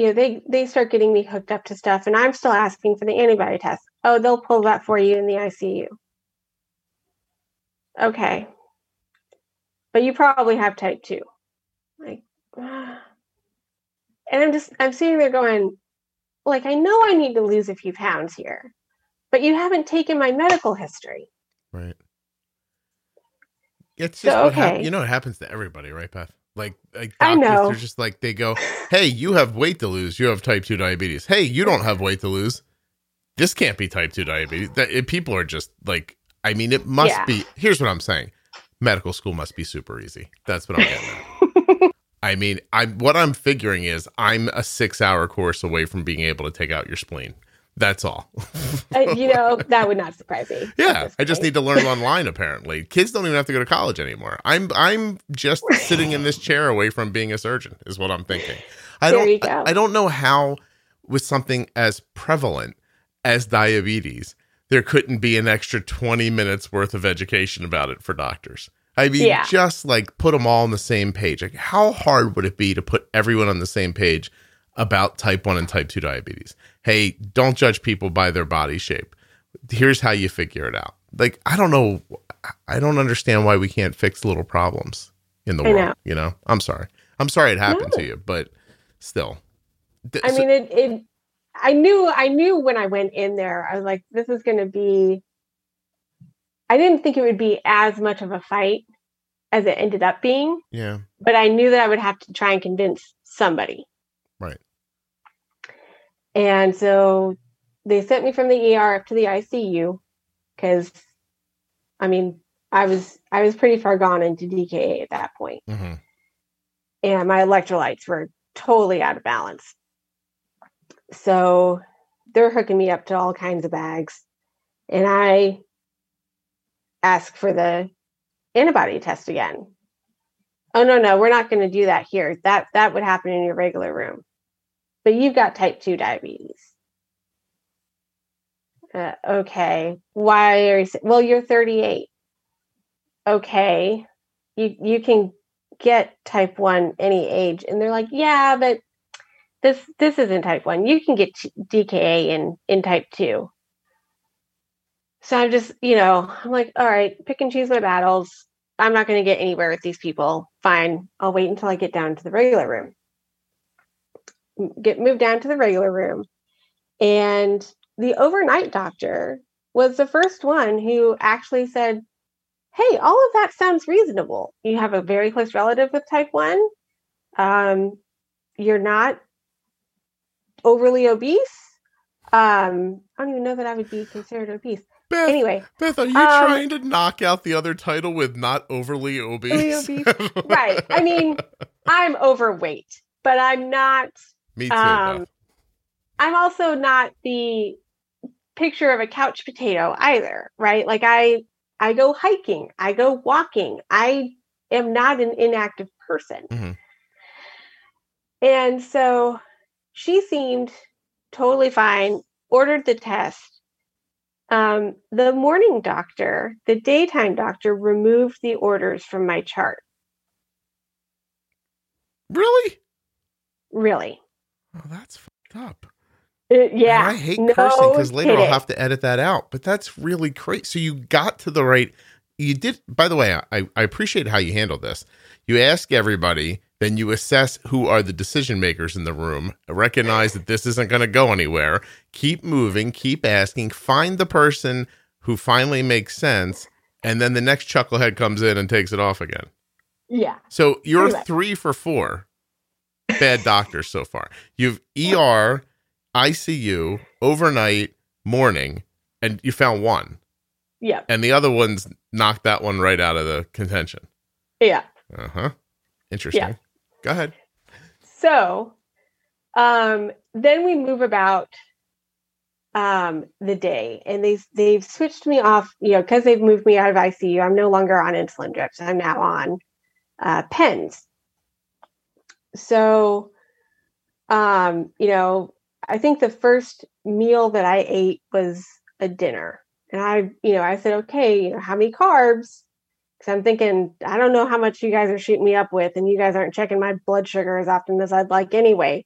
you know, they they start getting me hooked up to stuff, and I'm still asking for the antibody test. Oh, they'll pull that for you in the ICU. Okay, but you probably have type two. Like, and I'm just I'm sitting there going, like, I know I need to lose a few pounds here, but you haven't taken my medical history.
Right. It's
So,
just hap-
okay.
you know it happens to everybody, right, Beth? Like, like
I
doctors,
know.
they're just like they go, "Hey, you have weight to lose. You have type two diabetes. Hey, you don't have weight to lose. This can't be type two diabetes." That it, people are just like, I mean, it must
Yeah.
be. Here's what I'm saying: medical school must be super easy. That's what I'm getting at. I mean, I'm what I'm figuring is I'm a six hour course away from being able to take out your spleen. That's all.
Uh, you know, that would not surprise me.
Yeah, I just need to learn online. Apparently, kids don't even have to go to college anymore. I'm I'm just sitting in this chair away from being a surgeon. Is what I'm thinking. I
There
don't
go.
I don't know how with something as prevalent as diabetes, there couldn't be an extra 20 minutes worth of education about it for doctors. I mean,
Yeah.
just like put them all on the same page. Like, how hard would it be to put everyone on the same page about type 1 and type 2 diabetes? Hey, don't judge people by their body shape. Here's how you figure it out. Like, I don't know. I don't understand why we can't fix little problems in the
I
world.
know.
You know, I'm sorry. I'm sorry it happened
No.
to you, but still. Th-
I
so-
mean, it, it. I knew. I knew when I went in there. I was like, "This is going to be." I didn't think it would be as much of a fight as it ended up being,
yeah.
but I knew that I would have to try and convince somebody.
Right.
And so they sent me from the ER up to the ICU because, I mean, I was I was pretty far gone into DKA at that point
hmm
and my electrolytes were totally out of balance. So they're hooking me up to all kinds of bags. And I ask for the antibody test again. Oh no, no, we're not going to do that here. That that would happen in your regular room. But you've got type 2 diabetes. Uh, okay. Why are you well you're 38. Okay. You you can get type 1 any age and they're like yeah but this this isn't type 1 you can get dka in in type 2 so i'm just you know i'm like all right pick and choose my battles i'm not going to get anywhere with these people fine i'll wait until i get down to the regular room get moved down to the regular room and the overnight doctor was the first one who actually said hey, all of that sounds reasonable. You have a very close relative with type 1. Um, you're not overly obese. Um, I don't even know that I would be considered obese.
Beth,
Anyway,
Beth, are you
um,
trying to knock out the other title with not overly obese?
obese. right. I mean, I'm overweight, but I'm not,
Me too.
um, I'm also not the picture of a couch potato either, right? Like I I go hiking, I go walking. I am not an inactive person.
Mhm.
And so she seemed totally fine, ordered the test. Um, the morning doctor, the daytime doctor, removed the orders from my chart.
Really?
Really.
Oh, that's fucked up.
It- yeah.
And I hate
no
cursing because later I'll have to edit that out. But that's really crazy. So you got to the right. You did. By the way, I, I appreciate how you handled this. You ask everybody, then you assess who are the decision makers in the room. Recognize that this isn't going to go anywhere. Keep moving. Keep asking. Find the person who finally makes sense, and then the next chucklehead comes in and takes it off again.
Yeah.
So you're three for four bad doctors so far. You've ER, ICU, overnight, morning, and you found one.
Yeah.
And the other ones knocked that one right out of the contention.
Yeah.
Uh huh. Interesting.
Yeah.
Go ahead.
So um, then we move about um, the day, and they they've switched me off. You know, because they've moved me out of ICU. I'm no longer on insulin drips. I'm now on uh, pens. So, um, you know, I think the first meal that I ate was a dinner, and I, you know, I said, okay, you know, how many carbs? Because I'm thinking, I don't know how much you guys are shooting me up with, and you guys aren't checking my blood sugar as often as I'd like anyway.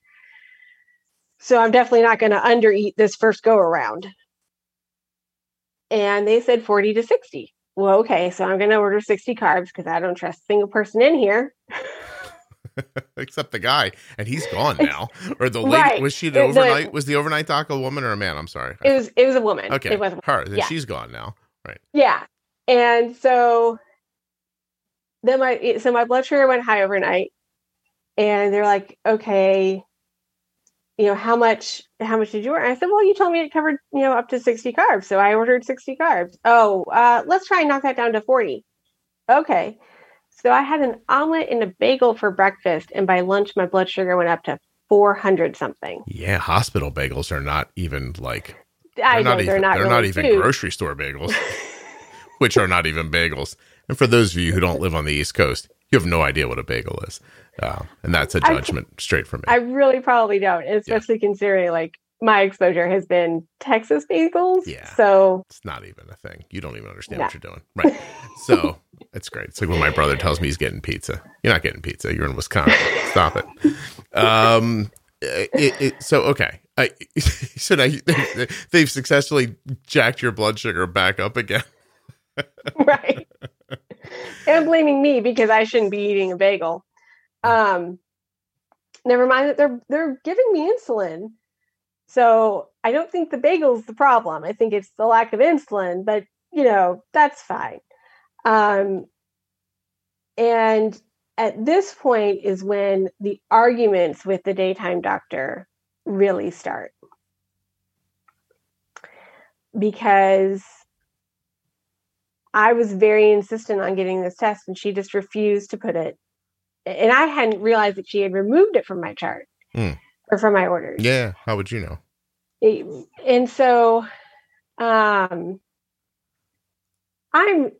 So I'm definitely not going to undereat this first go around. And they said 40 to 60. Well, okay, so I'm going to order 60 carbs because I don't trust a single person in here.
Except the guy, and he's gone now. Or the lady
Right.
was she the
The- the-
overnight? was the overnight doc a woman or a man? I'm sorry.
It was it was a woman.
okay,
It was a
her. Then
yeah.
she's gone now. Right.
Yeah. And so then my so my blood sugar went high overnight and they're like, okay, you know, how much how much did you order? I said, well, you told me it covered, you know, up to 60 carbs. So I ordered 60 carbs. Oh, uh, let's try and knock that down to 40. Okay. So I had an omelet and a bagel for breakfast, and by lunch my blood sugar went up to 400 something.
Yeah, hospital bagels are not even like they're
know
not
they're
even
not
they're
really
not even
food.
grocery store bagels, which are not even bagels. And for those of you who don't live on the East Coast, you have no idea what a bagel is, uh, and that's a judgment straight from me.
I really probably don't, especially considering like my exposure has been Texas bagels.
Yeah.
So
it's not even a thing. You don't even understand
No.
what you're doing, right? So it's great. It's like when my brother tells me he's getting pizza. You're not getting pizza. You're in Wisconsin. Stop it. Um. It, it, so okay. I, so now you- they've successfully jacked your blood sugar back up again.
right. and blaming me because I shouldn't be eating a bagel. Um never mind that they're they're giving me insulin. So I don't think the bagel's the problem. I think it's the lack of insulin, but you know, that's fine. Um and at this point is when the arguments with the daytime doctor really start. Because I was very insistent on getting this test and she just refused to put it. And I hadn't realized that she had removed it from my chart
Hmm.
Or from my orders.
Yeah. How would you know?
It- and so um I'm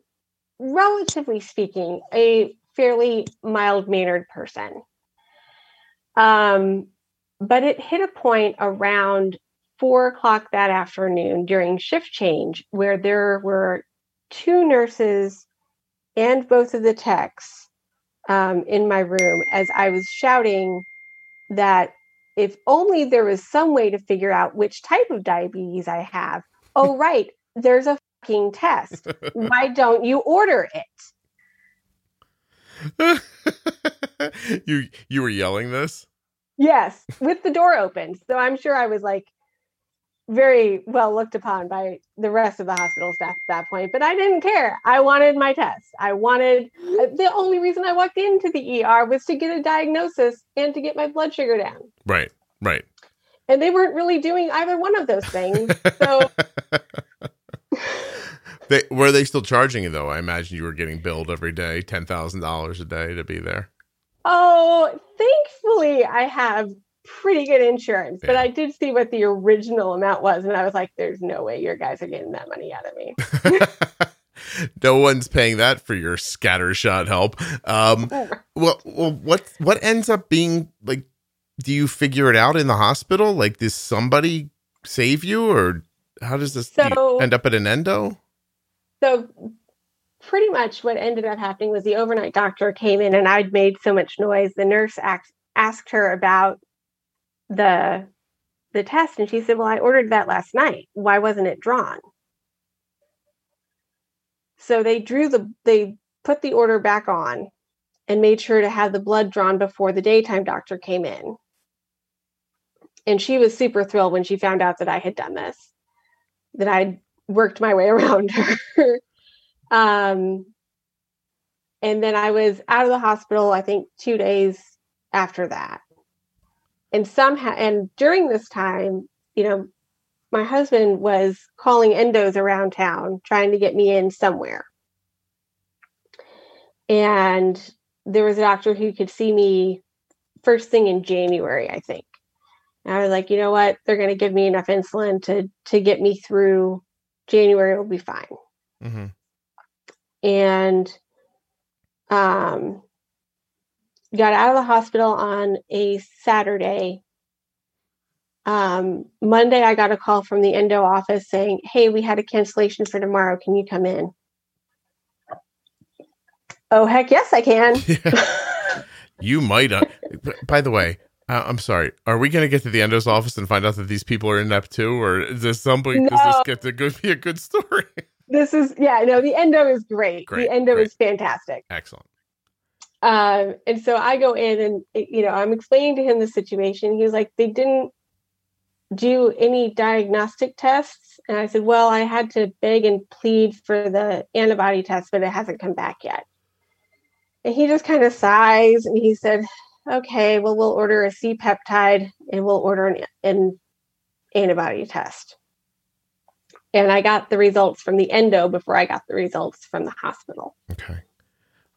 relatively speaking a fairly mild mannered person. Um, but it hit a point around four o'clock that afternoon during shift change where there were two nurses and both of the techs um, in my room as I was shouting that if only there was some way to figure out which type of diabetes I have. Oh, right, there's a fucking test. Why don't you order it?
you you were yelling this?
Yes, with the door open. So I'm sure I was like very well looked upon by the rest of the hospital staff at that point, but I didn't care. I wanted my test. I wanted uh, the only reason I walked into the ER was to get a diagnosis and to get my blood sugar down.
Right. Right.
And they weren't really doing either one of those things. So
They, were they still charging you though? I imagine you were getting billed every day, ten thousand dollars a day to be there.
Oh, thankfully I have pretty good insurance, but I did see what the original amount was, and I was like, "There's no way your guys are getting that money out of me."
no one's paying that for your scattershot help. Um, well, well, what what ends up being like? Do you figure it out in the hospital? Like, does somebody save you, or how does this do end up at an endo?
So, pretty much what ended up happening was the overnight doctor came in, and I'd made so much noise. The nurse act, asked her about the the test and she said, "Well, I ordered that last night. Why wasn't it drawn?" So they drew the they put the order back on and made sure to have the blood drawn before the daytime doctor came in. And she was super thrilled when she found out that I had done this, that I'd worked my way around her. um, and then I was out of the hospital, I think two days after that. And somehow, and during this time, you know, my husband was calling endos around town trying to get me in somewhere. And there was a doctor who could see me first thing in January, I think. And I was like, you know what? They're going to give me enough insulin to to get me through January. Will be fine. Mm-hmm. And um, got out of the hospital on a Saturday. Um, Monday, I got a call from the endo office saying, "Hey, we had a cancellation for tomorrow. Can you come in?" Oh heck yes, I can.
you might. Uh, by the way, uh, I'm sorry. Are we going to get to the endo's office and find out that these people are inept too, or is this something? No. Does this get to be a good story?
This is yeah. No, the endo is great. great the endo great. is fantastic.
Excellent.
Um, and so I go in and you know I'm explaining to him the situation. He was like, they didn't do any diagnostic tests, and I said, well, I had to beg and plead for the antibody test, but it hasn't come back yet. And he just kind of sighs and he said, okay, well, we'll order a C peptide and we'll order an, an antibody test. And I got the results from the endo before I got the results from the hospital.
Okay.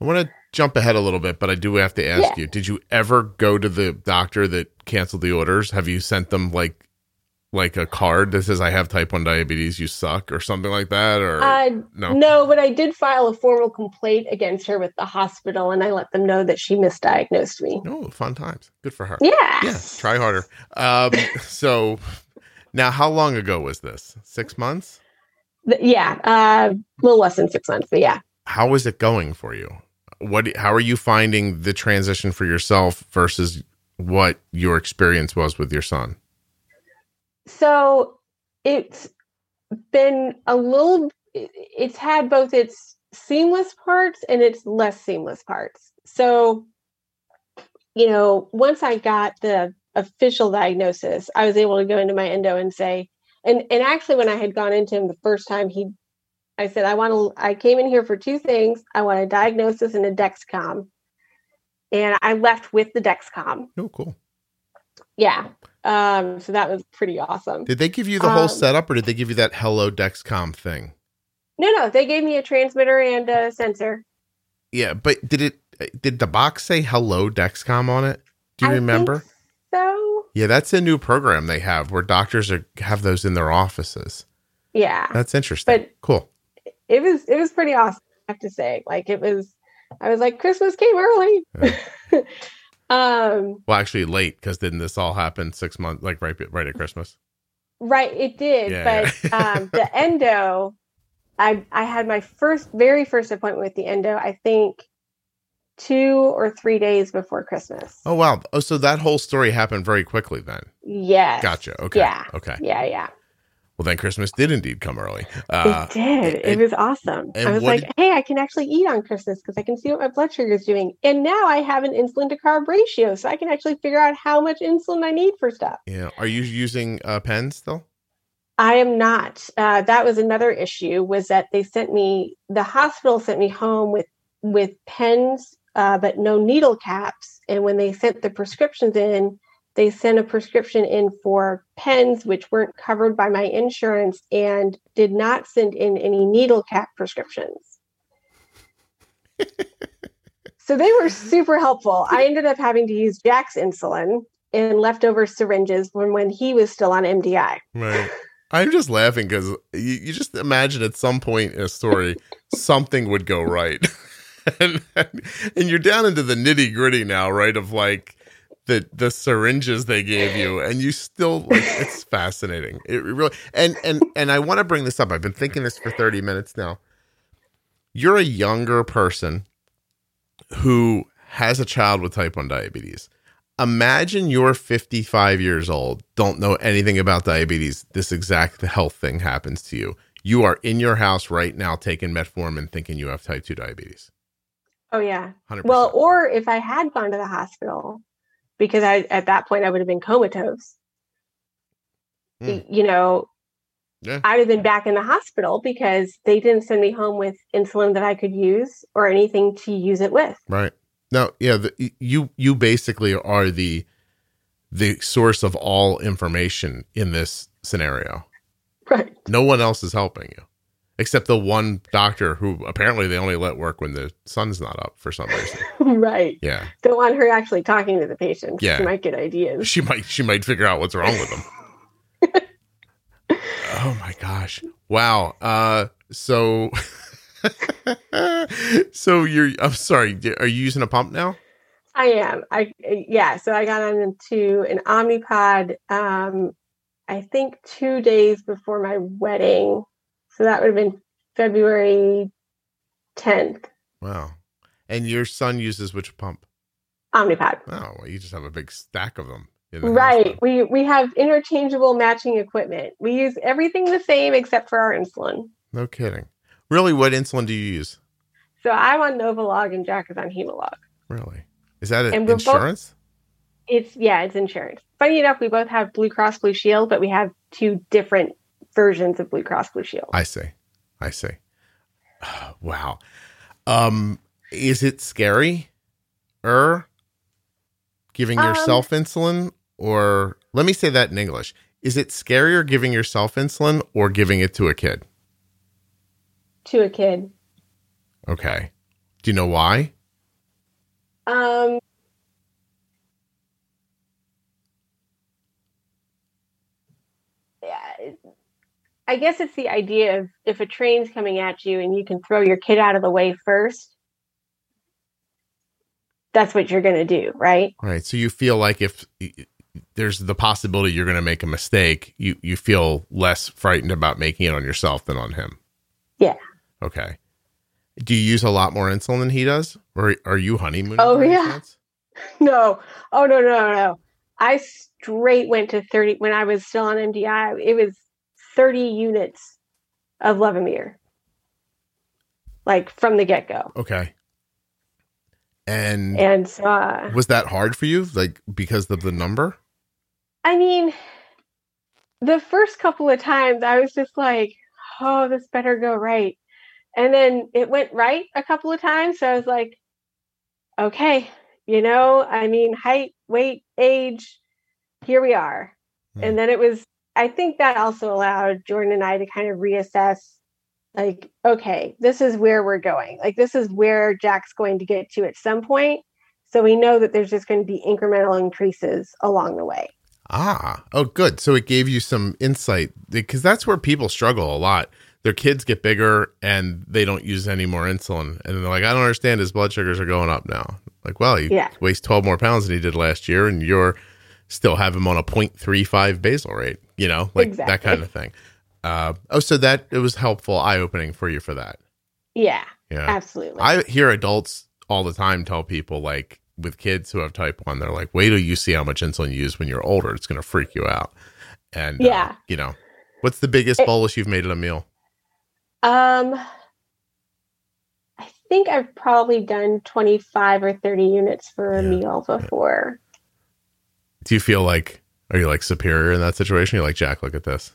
I want to jump ahead a little bit, but I do have to ask yeah. you: Did you ever go to the doctor that canceled the orders? Have you sent them like like a card that says I have type 1 diabetes, you suck or something like that or uh,
no? No, but I did file a formal complaint against her with the hospital and I let them know that she misdiagnosed me.
Oh, fun times. Good for her.
Yeah.
Yeah, try harder. Um so now how long ago was this? 6 months?
yeah, uh, a little less than 6 months, but yeah.
How is it going for you? What how are you finding the transition for yourself versus what your experience was with your son?
so it's been a little it's had both its seamless parts and its less seamless parts so you know once i got the official diagnosis i was able to go into my endo and say and and actually when i had gone into him the first time he i said i want to i came in here for two things i want a diagnosis and a dexcom and i left with the dexcom
oh cool
yeah um, so that was pretty awesome.
Did they give you the whole um, setup or did they give you that Hello Dexcom thing?
No, no, they gave me a transmitter and a sensor.
Yeah, but did it did the box say Hello Dexcom on it? Do you I remember?
so.
Yeah, that's a new program they have where doctors are have those in their offices.
Yeah.
That's interesting. But cool.
It was it was pretty awesome, I have to say. Like it was I was like Christmas came early. Yeah.
Um, well, actually, late because didn't this all happen six months, like right right at Christmas?
Right, it did. Yeah, but yeah. um, the endo, I I had my first, very first appointment with the endo. I think two or three days before Christmas.
Oh wow! Oh, so that whole story happened very quickly then.
Yes.
Gotcha. Okay.
Yeah.
Okay.
Yeah. Yeah.
Well, then Christmas did indeed come early.
Uh, it did. And, it was awesome. I was like, did, hey, I can actually eat on Christmas because I can see what my blood sugar is doing. And now I have an insulin to carb ratio. So I can actually figure out how much insulin I need for stuff.
Yeah. Are you using uh, pens still?
I am not. Uh, that was another issue was that they sent me, the hospital sent me home with, with pens, uh, but no needle caps. And when they sent the prescriptions in, they sent a prescription in for pens, which weren't covered by my insurance, and did not send in any needle cap prescriptions. so they were super helpful. I ended up having to use Jack's insulin and leftover syringes from when he was still on MDI.
Right. I'm just laughing because you, you, just imagine at some point in a story something would go right. and, and you're down into the nitty gritty now, right? Of like, the the syringes they gave you and you still like it's fascinating it really and and and i want to bring this up i've been thinking this for 30 minutes now you're a younger person who has a child with type 1 diabetes imagine you're 55 years old, don't know anything about diabetes. This exact health thing happens to you. You are in your house right now taking metformin, thinking you have type 2 diabetes.
Oh yeah.
100%.
Well, or if I had gone to the hospital, because I at that point I would have been comatose.
Hmm.
Y- You know,
Yeah.
I'd have been back in the hospital because they didn't send me home with insulin that I could use or anything to use it with.
Right. Now, yeah, the, you you basically are the the source of all information in this scenario.
Right.
No one else is helping you. Except the one doctor who apparently they only let work when the sun's not up for some reason.
right.
Yeah.
Don't want her actually talking to the patient.
Yeah.
She might get ideas.
She might she might figure out what's wrong with them. oh my gosh. Wow. Uh so so you're I'm sorry, are you using a pump now?
I am. I yeah. So I got on into an Omnipod. Um, I think two days before my wedding. So that would have been February tenth.
Wow. And your son uses which pump?
Omnipod.
Oh, well, you just have a big stack of them. the
Right. We we have interchangeable matching equipment. We use everything the same except for our insulin.
No kidding. Really, what insulin do you use?
So I'm on Novolog and Jack is on Humalog.
Really? Is that an
we're both-
insurance?
It's yeah, it's insurance. Funny enough, we both have Blue Cross Blue Shield, but we have two different versions of Blue Cross Blue Shield.
I see. I see. wow. Um, is it scary? Er, giving
Um,
yourself insulin, or let me say that in English: Is it scarier giving yourself insulin or giving it to a kid?
To a kid.
Okay. Do you know why?
Um, yeah, I guess it's the idea of if a train's coming at you and you can throw your kid out of the way first, that's what you're going to do, right?
Right. So you feel like if there's the possibility you're going to make a mistake, you you feel less frightened about making it on yourself than on him.
Yeah.
Okay. Do you use a lot more insulin than he does, or are you honeymooning?
Oh, yeah. No, oh no, no, no. I straight went to 30 when I was still on MDI. It was 30 units of Levemir, like from the get go.
Okay. And
And uh,
was that hard for you, like because of the number?
I mean, the first couple of times I was just like, oh, this better go right. And then it went right a couple of times. So I was like, okay, you know, I mean, height, weight, age, here we are.
Hmm.
And then it was, I think that also allowed Jordan and I to kind of reassess like, okay, this is where we're going. Like, this is where Jack's going to get to at some point. So we know that there's just going to be incremental increases along the way.
Ah, oh, good. So it gave you some insight because that's where people struggle a lot. Their kids get bigger and they don't use any more insulin, and they're like, "I don't understand. His blood sugars are going up now." Like, well, he
Yeah.
weighs twelve more pounds than he did last year, and you're still have him on a 0.35 basal rate. You know, like that kind of thing. Uh, oh, so that it was helpful, eye opening for you for that.
Yeah,
Yeah,
absolutely.
I hear adults all the time tell people like with kids who have type one, they're like, wait till you see how much insulin you use when you're older. It's going to freak you out. And, uh,
Yeah.
you know, what's the biggest
It-
bolus you've made at a meal?
um, I think I've probably done 25 or 30 units for a
Yeah.
meal before.
Do you feel like, are you like superior in that situation? You're like, Jack, look at this.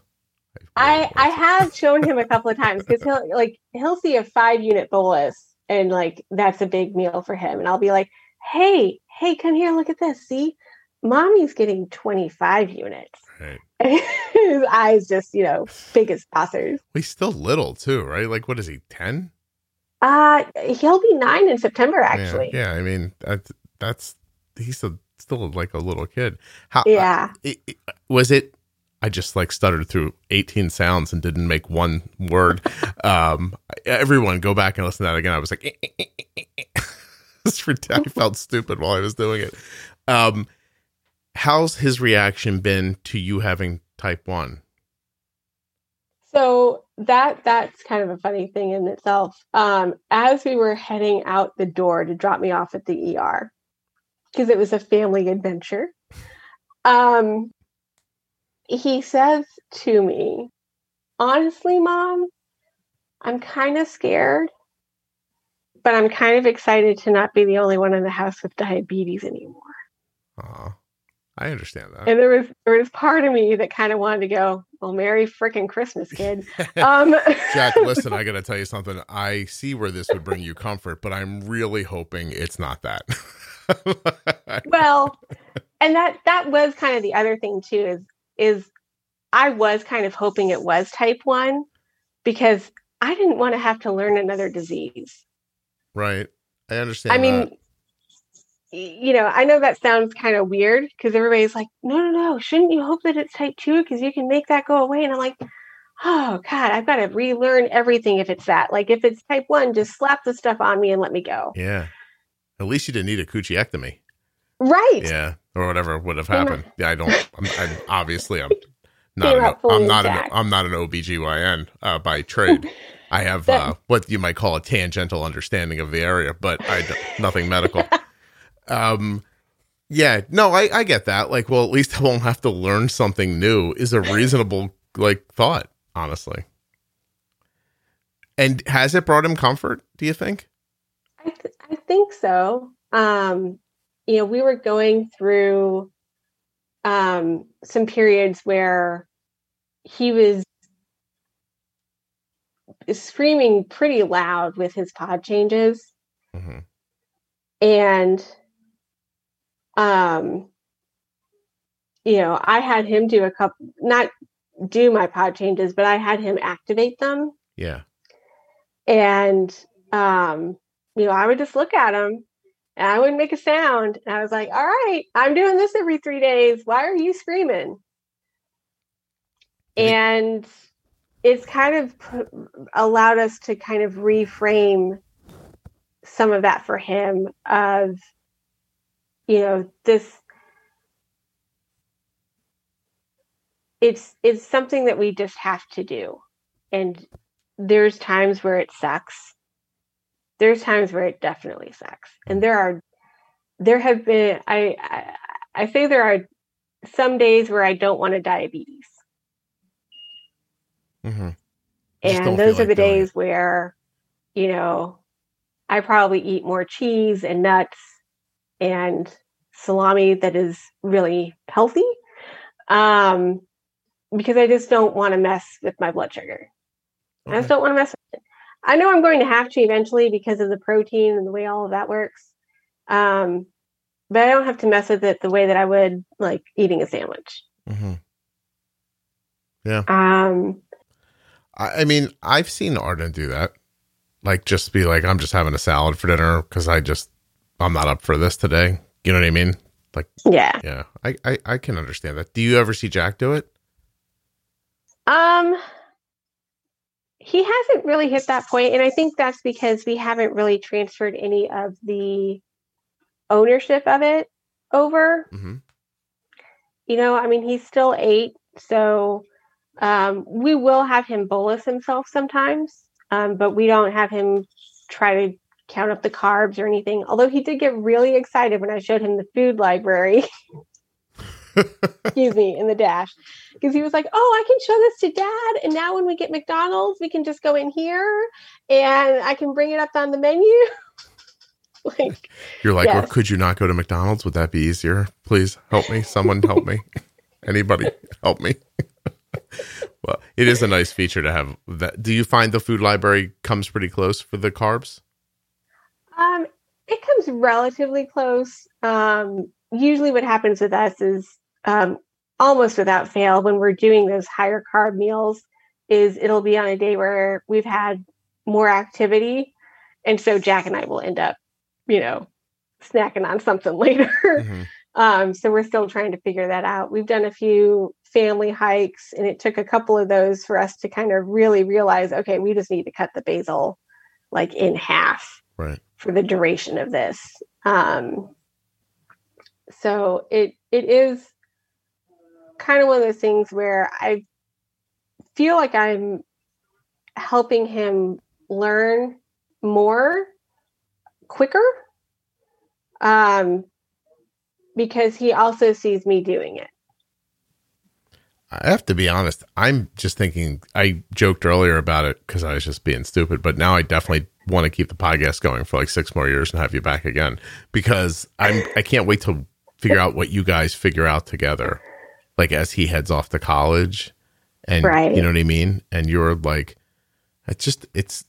I I have shown him a couple of times because he'll like he'll see a five unit bolus and like that's a big meal for him, and I'll be like, hey, hey, come here, look at this. See, mommy's getting 25 units.
Right.
His eyes just you know big as saucers.
Well, he's still little too, right? Like, what is he, 10?
Uh he'll be nine in September actually.
Yeah. yeah I mean, that's, that's, he's a, still like a little kid. How,
Yeah.
it, it- was it i just like stuttered through 18 sounds and didn't make one word um everyone go back and listen to that again i was like eh, eh, eh, i felt stupid while i was doing it um how's his reaction been to you having type 1
So that that's kind of a funny thing in itself. Um, as we were heading out the door to drop me off at the ER, because it was a family adventure. Um, he says to me, honestly, mom, I'm kind of scared, but I'm kind of excited to not be the only one in the house with diabetes anymore.
Aw, I understand that.
And there was there was part of me that kind of wanted to go, well, Merry freaking Christmas, kid. Um,
Jack, listen, I got to tell you something. I see where this would bring you comfort, but I'm really hoping it's not that.
well, and that that was kind of the other thing too is is I was kind of hoping it was type 1 because I didn't want to have to learn another disease.
right. I understand.
I mean,
that.
y- you know, I know that sounds kind of weird because everybody's like, no, no, no, shouldn't you hope that it's type 2 because you can make that go away? And I'm like, oh, God, I've got to relearn everything if it's that. Like, if it's type 1, just slap the stuff on me and let me go.
yeah. At least you didn't need a coochiectomy.
Right.
Yeah, or whatever would have happened. Yeah, I don't. I'm, I'm obviously I'm not. An, I'm not. An. I'm not an OBGYN uh, by trade. I have uh, what you might call a tangential understanding of the area, but I nothing medical. um, yeah, no, I I get that. Like, well, at least I won't have to learn something new. Is a reasonable like thought, honestly. And has it brought him comfort? Do you think?
I, th- I think so. Um, you know, we were going through um, some periods where he was screaming pretty loud with his pod changes,
hmm
and um, you know, I had him do a couple, not do my pod changes, but I had him activate them.
Yeah.
and um you know i would just look at him and i wouldn't make a sound. And i was like all right i'm doing this every three days. Why are you screaming? And it's kind of allowed us to kind of reframe some of that for him of you know this it's it's something that we just have to do. And there's times where it sucks there's times where it definitely sucks and there are there have been i i, I say there are some days where i don't want a diabetes.
Hmm
and those are
like
the
doing
days where you know i probably eat more cheese and nuts and salami that is really healthy um because i just don't want to mess with my blood sugar. I just don't want to mess with it. I know I'm going to have to eventually because of the protein and the way all of that works. Um, but I don't have to mess with it the way that I would like eating a sandwich.
hmm Yeah.
Um,
I, I mean, I've seen Arden do that. Like, just be like, I'm just having a salad for dinner because I just, I'm not up for this today. You know what I mean? Like,
yeah.
yeah, I, I, I can understand that. Do you ever see Jack do it?
Um, he hasn't really hit that point, and I think that's because we haven't really transferred any of the ownership of it over.
hmm
you know, I mean, he's still eight, so um, we will have him bolus himself sometimes, um, but we don't have him try to count up the carbs or anything. Although he did get really excited when I showed him the food library, excuse me, in the dash, because he was like, "Oh, I can show this to dad, and now when we get McDonald's, we can just go in here, and I can bring it up on the menu." like,
You're like, well, could you not go to McDonald's? Would that be easier? Please help me. Someone help me. Anybody help me. well, it is a nice feature to have that. Do you find the food library comes pretty close for the carbs?
Um, it comes relatively close. Um, usually, what happens with us is um, almost without fail when we're doing those higher carb meals, is it'll be on a day where we've had more activity, and so Jack and I will end up, you know, snacking on something later.
Mhm.
Um, so we're still trying to figure that out. We've done a few family hikes, and it took a couple of those for us to kind of really realize, okay, we just need to cut the basal like in half
Right.
for the duration of this. Um, so it it is kind of one of those things where I feel like I'm helping him learn more quicker. Um, because he also sees me doing it.
I have to be honest. I'm just thinking. I joked earlier about it because I was just being stupid, but now I definitely want to keep the podcast going for like six more years and have you back again because I'm. I can't wait to figure out what you guys figure out together, like as he heads off to college, and
Right.
you know what I mean. And you're like, it's just it's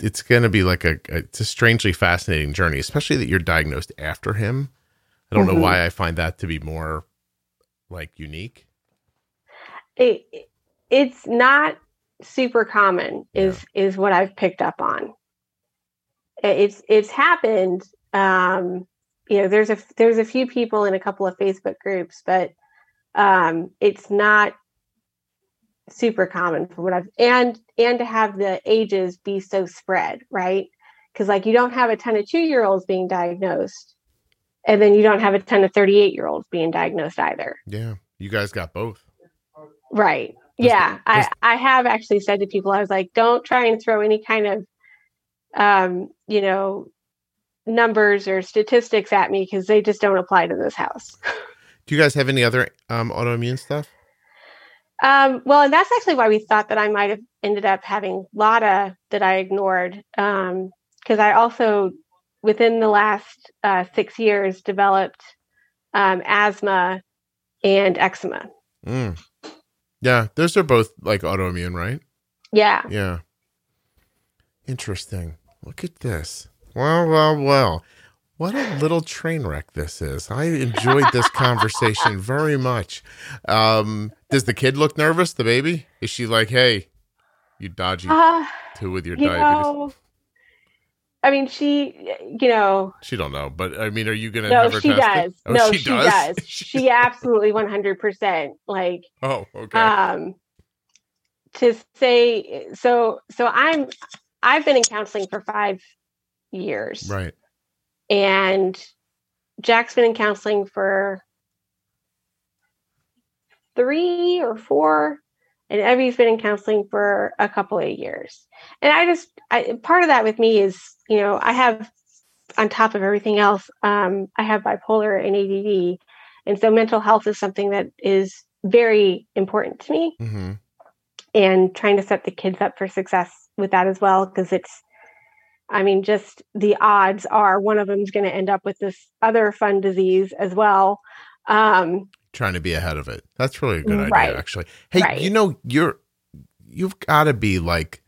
it's going to be like a it's a strangely fascinating journey, especially that you're diagnosed after him. I don't know
Mhm.
why I find that to be more like unique.
It, it's not super common is is what I've picked up on. It's it's happened. Um, you know, there's a there's a few people in a couple of Facebook groups, but um, it's not super common for what I've and and to have the ages be so spread, right? Because like you don't have a ton of two year olds being diagnosed, and then you don't have a ton of thirty eight year olds being diagnosed either.
Yeah, you guys got both.
Right.
Does-
Yeah. I, I have actually said to people, I was like, don't try and throw any kind of, um, you know, numbers or statistics at me because they just don't apply to this house.
Do you guys have any other um, autoimmune stuff?
Um, well, and that's actually why we thought that I might have ended up having LADA that I ignored. Um, because I also, within the last uh, six years, developed um, asthma and eczema.
Mm. Yeah, those are both like autoimmune, right?
Yeah.
Yeah. Interesting. Look at this. Well, well, well. What a little train wreck this is. I enjoyed this conversation very much. Um, does the kid look nervous, the baby? Is she like, hey, you dodgy
Uh,
too with your
you
diabetes?
know, I mean, she, you know,
She don't know, but I mean, are you gonna
no, she does.
Oh,
no,
she
she,
does?
does. She absolutely 100%. Like,
Oh, okay.
um, to say, so, so I'm, I've been in counseling for five years.
right.
And Jack's been in counseling for three or four, and Evie's been in counseling for a couple of years. And I just, I, part of that with me is, you know, I have, on top of everything else, um, I have bipolar and ADD. And so mental health is something that is very important to me
hmm
and trying to set the kids up for success with that as well because it's i mean just the odds are one of them's going to end up with this other fun disease as well um
Trying to be ahead of it. That's really a good idea,
Right.
actually. Hey,
Right.
you know, you're you've got to be like,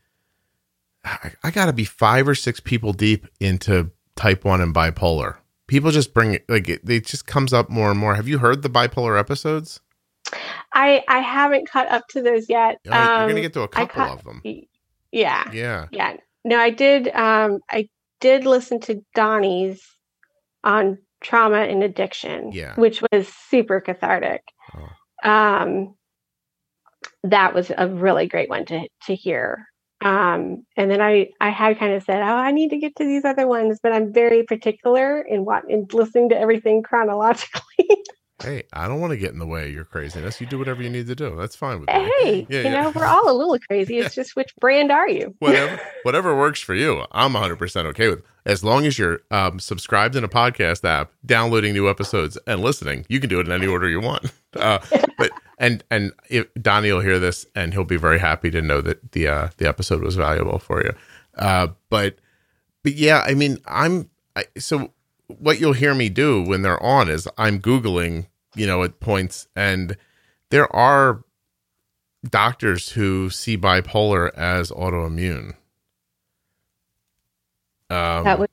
I, I got to be five or six people deep into type one and bipolar. People just bring it like it, it just comes up more and more. Have you heard the bipolar episodes?
i i haven't caught up to those yet
Oh, You're
um,
gonna get to a couple
ca-
of them.
yeah
Yeah.
yeah no i did um i did listen to donnie's on trauma and addiction
Yeah.
which was super cathartic
Oh.
um that was a really great one to to hear um and then i i had kind of said oh i need to get to these other ones but i'm very particular in what in listening to everything chronologically
Hey, I don't want to get in the way of your craziness. You do whatever you need to do. That's fine with me.
hey
Yeah,
you
yeah.
know we're all a little crazy it's just which brand are you
whatever whatever works for you i'm 100% okay with as long as you're um, subscribed in a podcast app downloading new episodes and listening you can do it in any order you want uh, but and and if donnie will hear this and he'll be very happy to know that the uh, the episode was valuable for you uh, but but yeah i mean i'm I, so what you'll hear me do when they're on is i'm googling you know at points and there are doctors who see bipolar as autoimmune. Um,
that would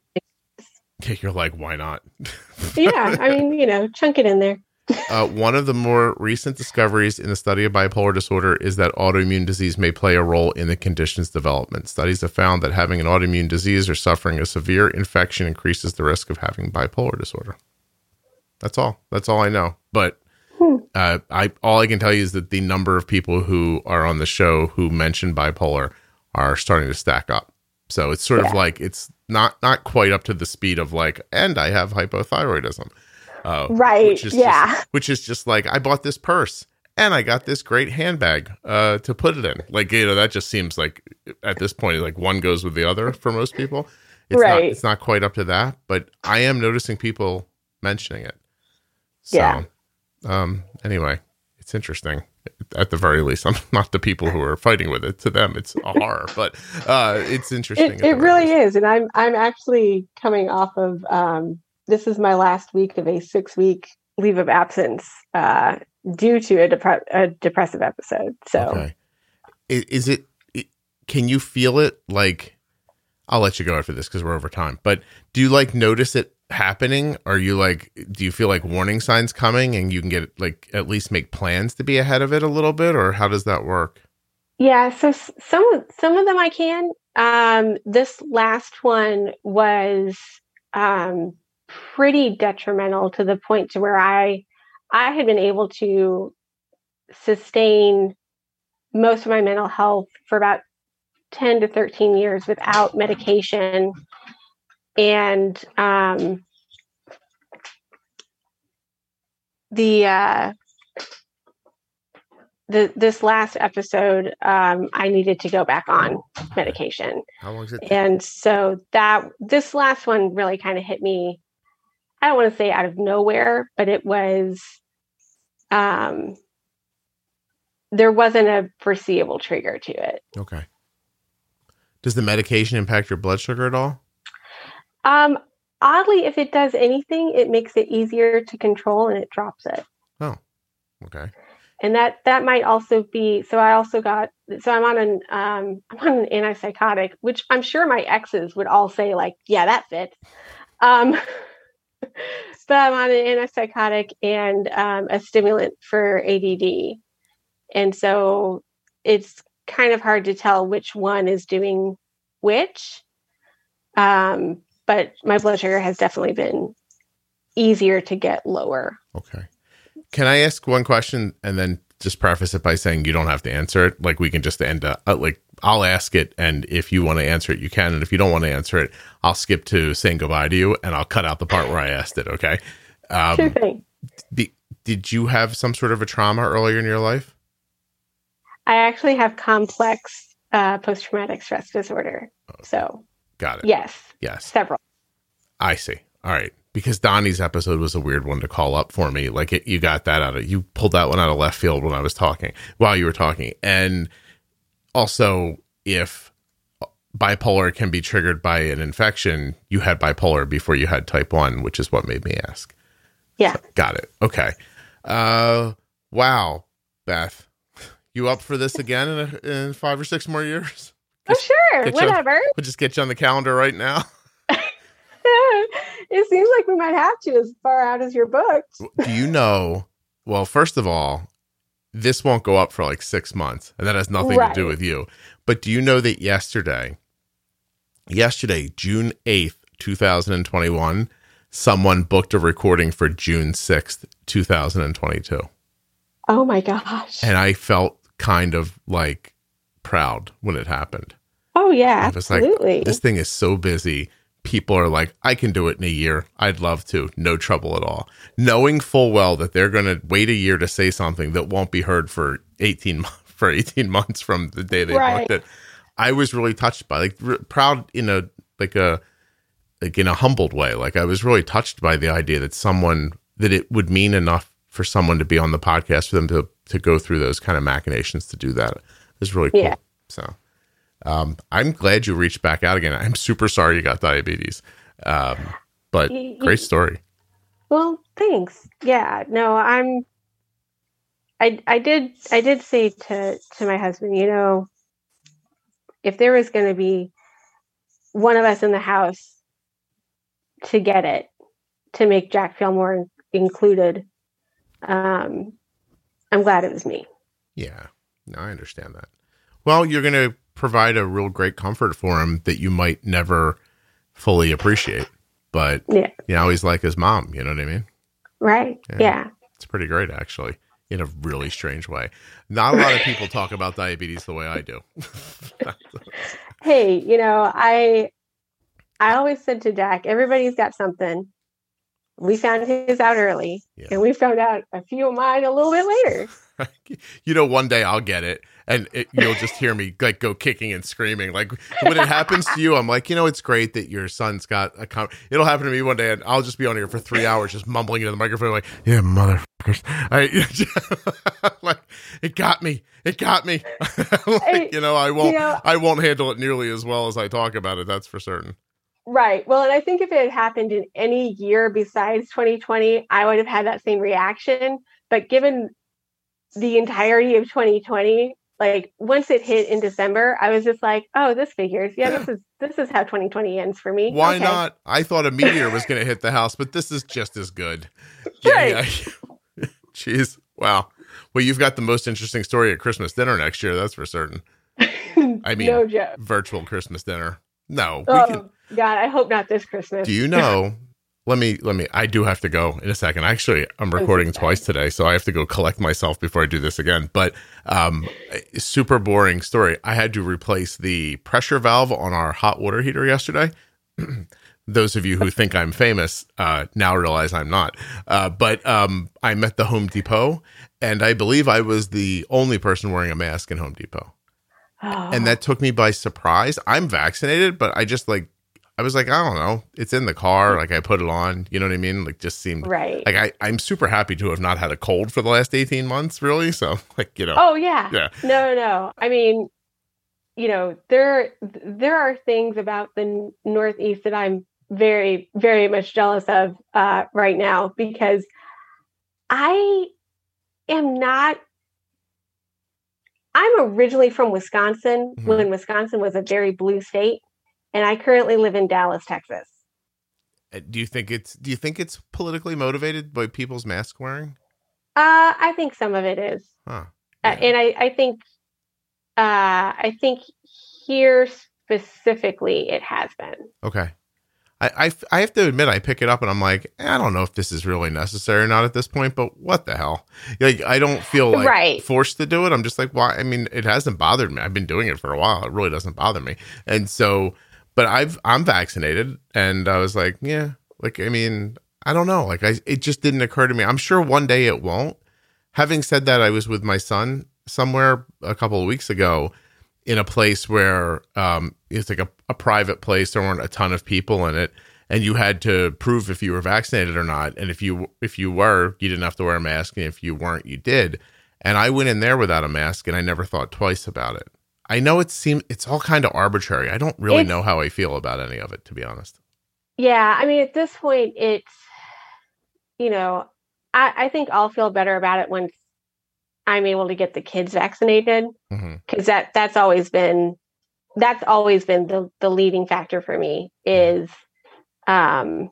you're like, why not?
yeah i mean you know chunk it in there
Uh, one of the more recent discoveries in the study of bipolar disorder is that autoimmune disease may play a role in the condition's development. Studies have found that having an autoimmune disease or suffering a severe infection increases the risk of having bipolar disorder. That's all. That's all I know. But
Hmm.
uh, I all I can tell you is that the number of people who are on the show who mention bipolar are starting to stack up. So it's sort of like it's not not quite up to the speed of like, and I have hypothyroidism. Uh,
right
which is
yeah
just, which is just like I bought this purse and I got this great handbag uh, to put it in. Like you know, that just seems like at this point, like one goes with the other for most people. It's not
Right.
it's not quite up to that, but I am noticing people mentioning it. So,
Yeah.
Um, anyway, it's interesting. At the very least, I'm not the people who are fighting with it. To them, it's a horror, but uh, it's interesting.
It, it really is, and I'm I'm actually coming off of um, this is my last week of a six week leave of absence uh, due to a, depre- a depressive episode. So
Okay. I- Is it, it? Can you feel it? Like, I'll let you go after this because we're over time. But do you like notice it happening? Are you like, do you feel like warning signs coming, and you can get like at least make plans to be ahead of it a little bit, or how does that work?
yeah, so some some of them I can. Um, this last one was um, pretty detrimental to the point to where I I had been able to sustain most of my mental health for about 10 to 13 years without medication and um, the uh, the this last episode um, i needed to go back on medication
How long is it?
and so that this last one really kind of hit me i don't want to say out of nowhere but it was um there wasn't a foreseeable trigger to it
Okay. Does the medication impact your blood sugar at all?
Um oddly if it does anything it makes it easier to control and it drops it.
Oh, Okay.
and that that might also be so i also got so i'm on an um i'm on an antipsychotic which i'm sure my exes would all say like yeah that fits. Um but i'm on an antipsychotic and um, a stimulant for add and so it's kind of hard to tell which one is doing which. Um but my blood sugar has definitely been easier to get lower
Okay. Can I ask one question and then just preface it by saying you don't have to answer it? Like we can just end up, uh, like I'll ask it, and if you want to answer it, you can, and if you don't want to answer it, I'll skip to saying goodbye to you, and I'll cut out the part where I asked it. Okay. Um,
sure thing
the, did you have some sort of a trauma earlier in your life?
I actually have complex uh, post traumatic stress disorder. So,
Got it.
yes,
Yes.
several.
I see. All right. Because Donnie's episode was a weird one to call up for me. Like it, you got that out of you pulled that one out of left field when I was talking while you were talking. And also, if bipolar can be triggered by an infection, you had bipolar before you had type one, which is what made me ask.
Yeah.
Got it. Okay. Uh, wow, Beth, you up for this again in, a, in five or six more years?
Oh, sure.
get
Whatever.
We'll just get you on the calendar right now.
it seems like we might have to as far out as your books.
do you know? Well, first of all, this won't go up for like six months, and that has nothing to do with you. But do you know that yesterday, yesterday, June 8th, 2021, someone booked a recording for June 6th, 2022.
Oh my gosh.
And I felt kind of like proud when it happened.
oh, yeah,
was like,
absolutely.
this thing is so busy. People are like, I can do it in a year. I'd love to. No trouble at all. Knowing full well that they're going to wait a year to say something that won't be heard for 18 for 18 months from the day they
Right.
it. I was really touched by like r- proud in a like a like in a humbled way. Like I was really touched by the idea that someone that it would mean enough for someone to be on the podcast for them to to go through those kind of machinations to do that. It was really cool.
Yeah.
So um, I'm glad you reached back out again. I'm super sorry you got diabetes. Um, but great story.
Well, thanks. Yeah, no, I'm. I I did I did say to to my husband, you know, if there was going to be one of us in the house to get it to make Jack feel more included, um, I'm glad it was me.
Yeah. No, I understand that. Well, you're going to provide a real great comfort for him that you might never fully appreciate. But
Yeah.
you know, he's like his mom. You know what I mean?
Right?
Yeah.
Yeah.
It's pretty great, actually, in a really strange way. Not a lot of people talk about diabetes the way I do.
Hey, you know, I I always said to Jack, everybody's got something. we found his out early,
Yeah.
and we found out a few of mine a little bit later.
you know, one day I'll get it, and it, you'll just hear me like go kicking and screaming. Like when it happens to you, I'm like, you know, it's great that your son's got a. Com-. It'll happen to me one day, and I'll just be on here for three hours, just mumbling into the microphone, like, "Yeah, motherfuckers," I, like it got me, it got me. like, you know, I won't,
You know-
I won't handle it nearly as well as I talk about it. That's for certain.
Right. Well, and I think if it had happened in any year besides 2020, I would have had that same reaction. But given the entirety of 2020, like once it hit in December, I was just like, "Oh, this figures. Yeah, this is this is how 2020 ends for me."
Why
Okay.
not? I thought a meteor was going to hit the house, but this is just as good.
Right.
yeah. Jeez. Wow. Well, you've got the most interesting story at Christmas dinner next year. That's for certain. I mean,
no joke.
virtual Christmas dinner. No. We
Oh
can,
God, I hope not this Christmas.
do you know? Let me, let me, I do have to go in a second. Actually, I'm recording twice today, so I have to go collect myself before I do this again. But, um, super boring story. I had to replace the pressure valve on our hot water heater yesterday. those of you who think I'm famous uh, now realize I'm not. Uh, but um, I'm at the Home Depot, and I believe I was the only person wearing a mask in Home Depot,
Oh,
and that took me by surprise. I'm vaccinated, but I just like I was like I don't know, it's in the car, like I put it on. You know what I mean? Like just seemed
right.
like I I'm super happy to have not had a cold for the last 18 months, really. So like you know,
Oh yeah.
Yeah.
No, no, no. I mean, you know, there there are things about the Northeast that I'm very, very much jealous of uh, right now because I am not. I'm originally from Wisconsin
Mhm.
when Wisconsin was a very blue state, and I currently live in Dallas, Texas.
Uh, do you think it's do you think it's politically motivated by people's mask wearing?
Uh, I think some of it is.
Huh.
Uh, and I, I think uh, I think here specifically it has been.
Okay. I, I, I have to admit, I pick it up and I'm like, eh, I don't know if this is really necessary or not at this point, but what the hell? Like, I don't feel like
Right.
forced to do it. I'm just like, why? I mean, it hasn't bothered me. I've been doing it for a while. It really doesn't bother me. And so, but I've, I'm vaccinated and I was like, yeah, like, I mean, I don't know. Like, I, it just didn't occur to me. I'm sure one day it won't. Having said that, I was with my son somewhere a couple of weeks ago in a place where um, it's like a, a private place. There weren't a ton of people in it, and you had to prove if you were vaccinated or not. And if you if you were, you didn't have to wear a mask, and if you weren't, you did. And I went in there without a mask, and I never thought twice about it. I know it seems it's all kind of arbitrary. I don't really
It's-
know how I feel about any of it, to be honest.
Yeah, I mean, at this point, it's you know, I, I think I'll feel better about it once I'm able to get the kids vaccinated because that that's always been that's always been the the leading factor for me is um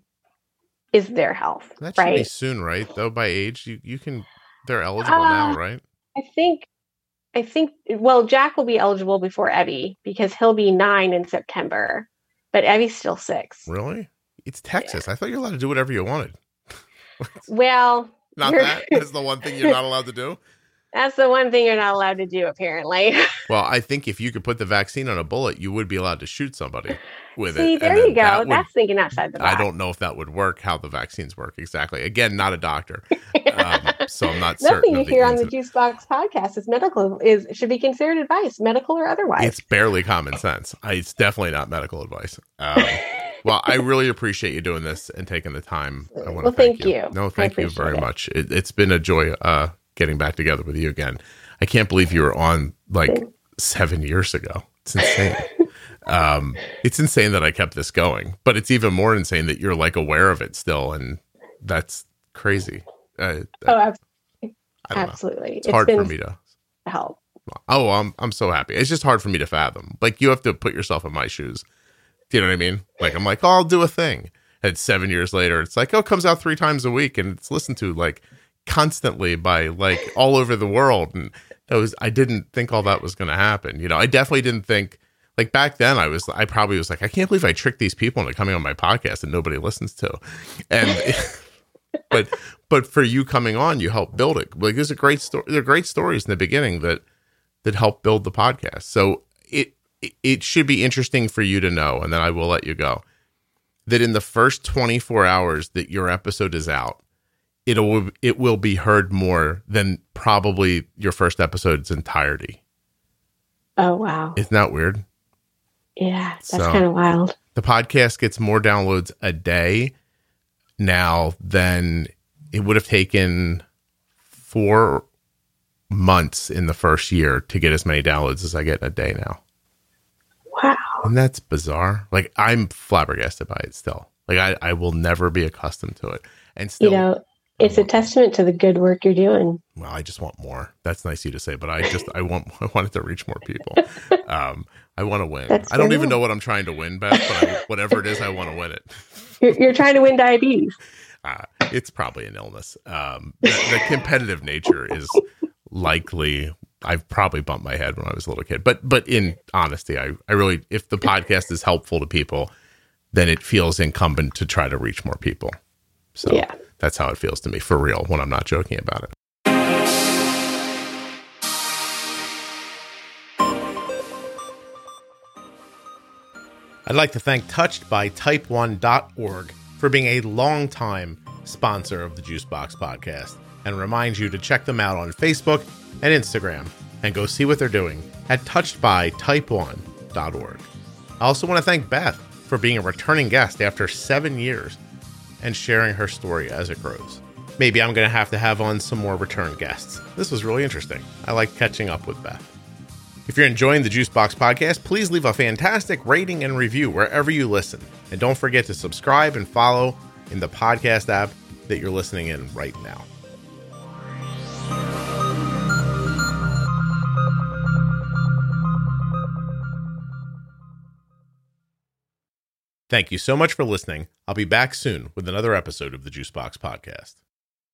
is their health
That should be
right
soon, right? Though by age, you you can they're eligible now,
Uh,
right?
I think I think well Jack will be eligible before Evie because he'll be nine in September, but Evie's still six.
Really? It's Texas. I thought you're allowed to do whatever you wanted.
Well,
Not that. That's the one thing you're not allowed to do.
that's the one thing you're not allowed to do apparently.
Well, I think if you could put the vaccine on a bullet, you would be allowed to shoot somebody with it.
See,
it.
there you go.
that would-
That's thinking outside the box.
I don't know if that would work. How the vaccines work exactly? Again, not a doctor, um, so I'm not certain.
Nothing you hear on the Juicebox podcast is medical is should be considered advice, medical or otherwise.
It's barely common sense. I, it's definitely not medical advice. Um, well, I really appreciate you doing this and taking the time. I want
Well,
to thank,
thank you.
No, thank you very
it.
much. It, it's been a joy uh, getting back together with you again. I can't believe you were on like seven years ago. It's insane. um, it's insane that I kept this going, but it's even more insane that you're like aware of it still, and that's crazy. Uh,
oh, ab-
I don't
absolutely.
It's hard
been
for me to.
help.
Oh, I'm I'm so happy. It's just hard for me to fathom. Like you have to put yourself in my shoes. Do you know what I mean? Like I'm like, oh, I'll do a thing. And seven years later, it's like, oh, it comes out three times a week, and it's listened to like constantly by like all over the world. And was I didn't think all that was going to happen. You know, I definitely didn't think. Like back then, I was I probably was like, I can't believe I tricked these people into coming on my podcast and nobody listens to. And but but for you coming on, you helped build it. Like there's a great story. There are great stories in the beginning that that helped build the podcast. So it- it should be interesting for you to know, and then I will let you go. that in the first 24 hours that your episode is out, it'll it will be heard more than probably your first episode's entirety.
Oh wow.
Isn't that weird?
Yeah, that's
So-
kind of wild.
The podcast gets more downloads a day now than it would have taken four months in the first year to get as many downloads as I get in a day now.
Wow.
And that's bizarre. Like I'm flabbergasted by it still. Like I, I will never be accustomed to it. And still
you know, it's a testament to the good work you're doing.
well, I just want more. That's nice of you to say, but I just I want I want it to reach more people. Um, I want to win.
That's
I don't even know what I'm trying to win, Beth, but I, whatever it is, I want to win it.
You're, you're trying to win diabetes.
Uh, it's probably an illness. Um, the, the competitive nature is likely. I've probably bumped my head when I was a little kid, but but in honesty, I I really if the podcast is helpful to people, then it feels incumbent to try to reach more people. So
Yeah.
That's how it feels to me for real when I'm not joking about it. I'd like to thank Touched by Type1.org for being a longtime sponsor of the Juicebox podcast and remind you to check them out on Facebook and Instagram and go see what they're doing at touchedbytype1.org. I also want to thank Beth for being a returning guest after seven years and sharing her story as it grows. Maybe I'm going to have to have on some more return guests. This was really interesting. I like catching up with Beth. If you're enjoying the Juicebox podcast, please leave a fantastic rating and review wherever you listen. And don't forget to subscribe and follow in the podcast app that you're listening in right now. Thank you so much for listening. I'll be back soon with another episode of the Juicebox podcast.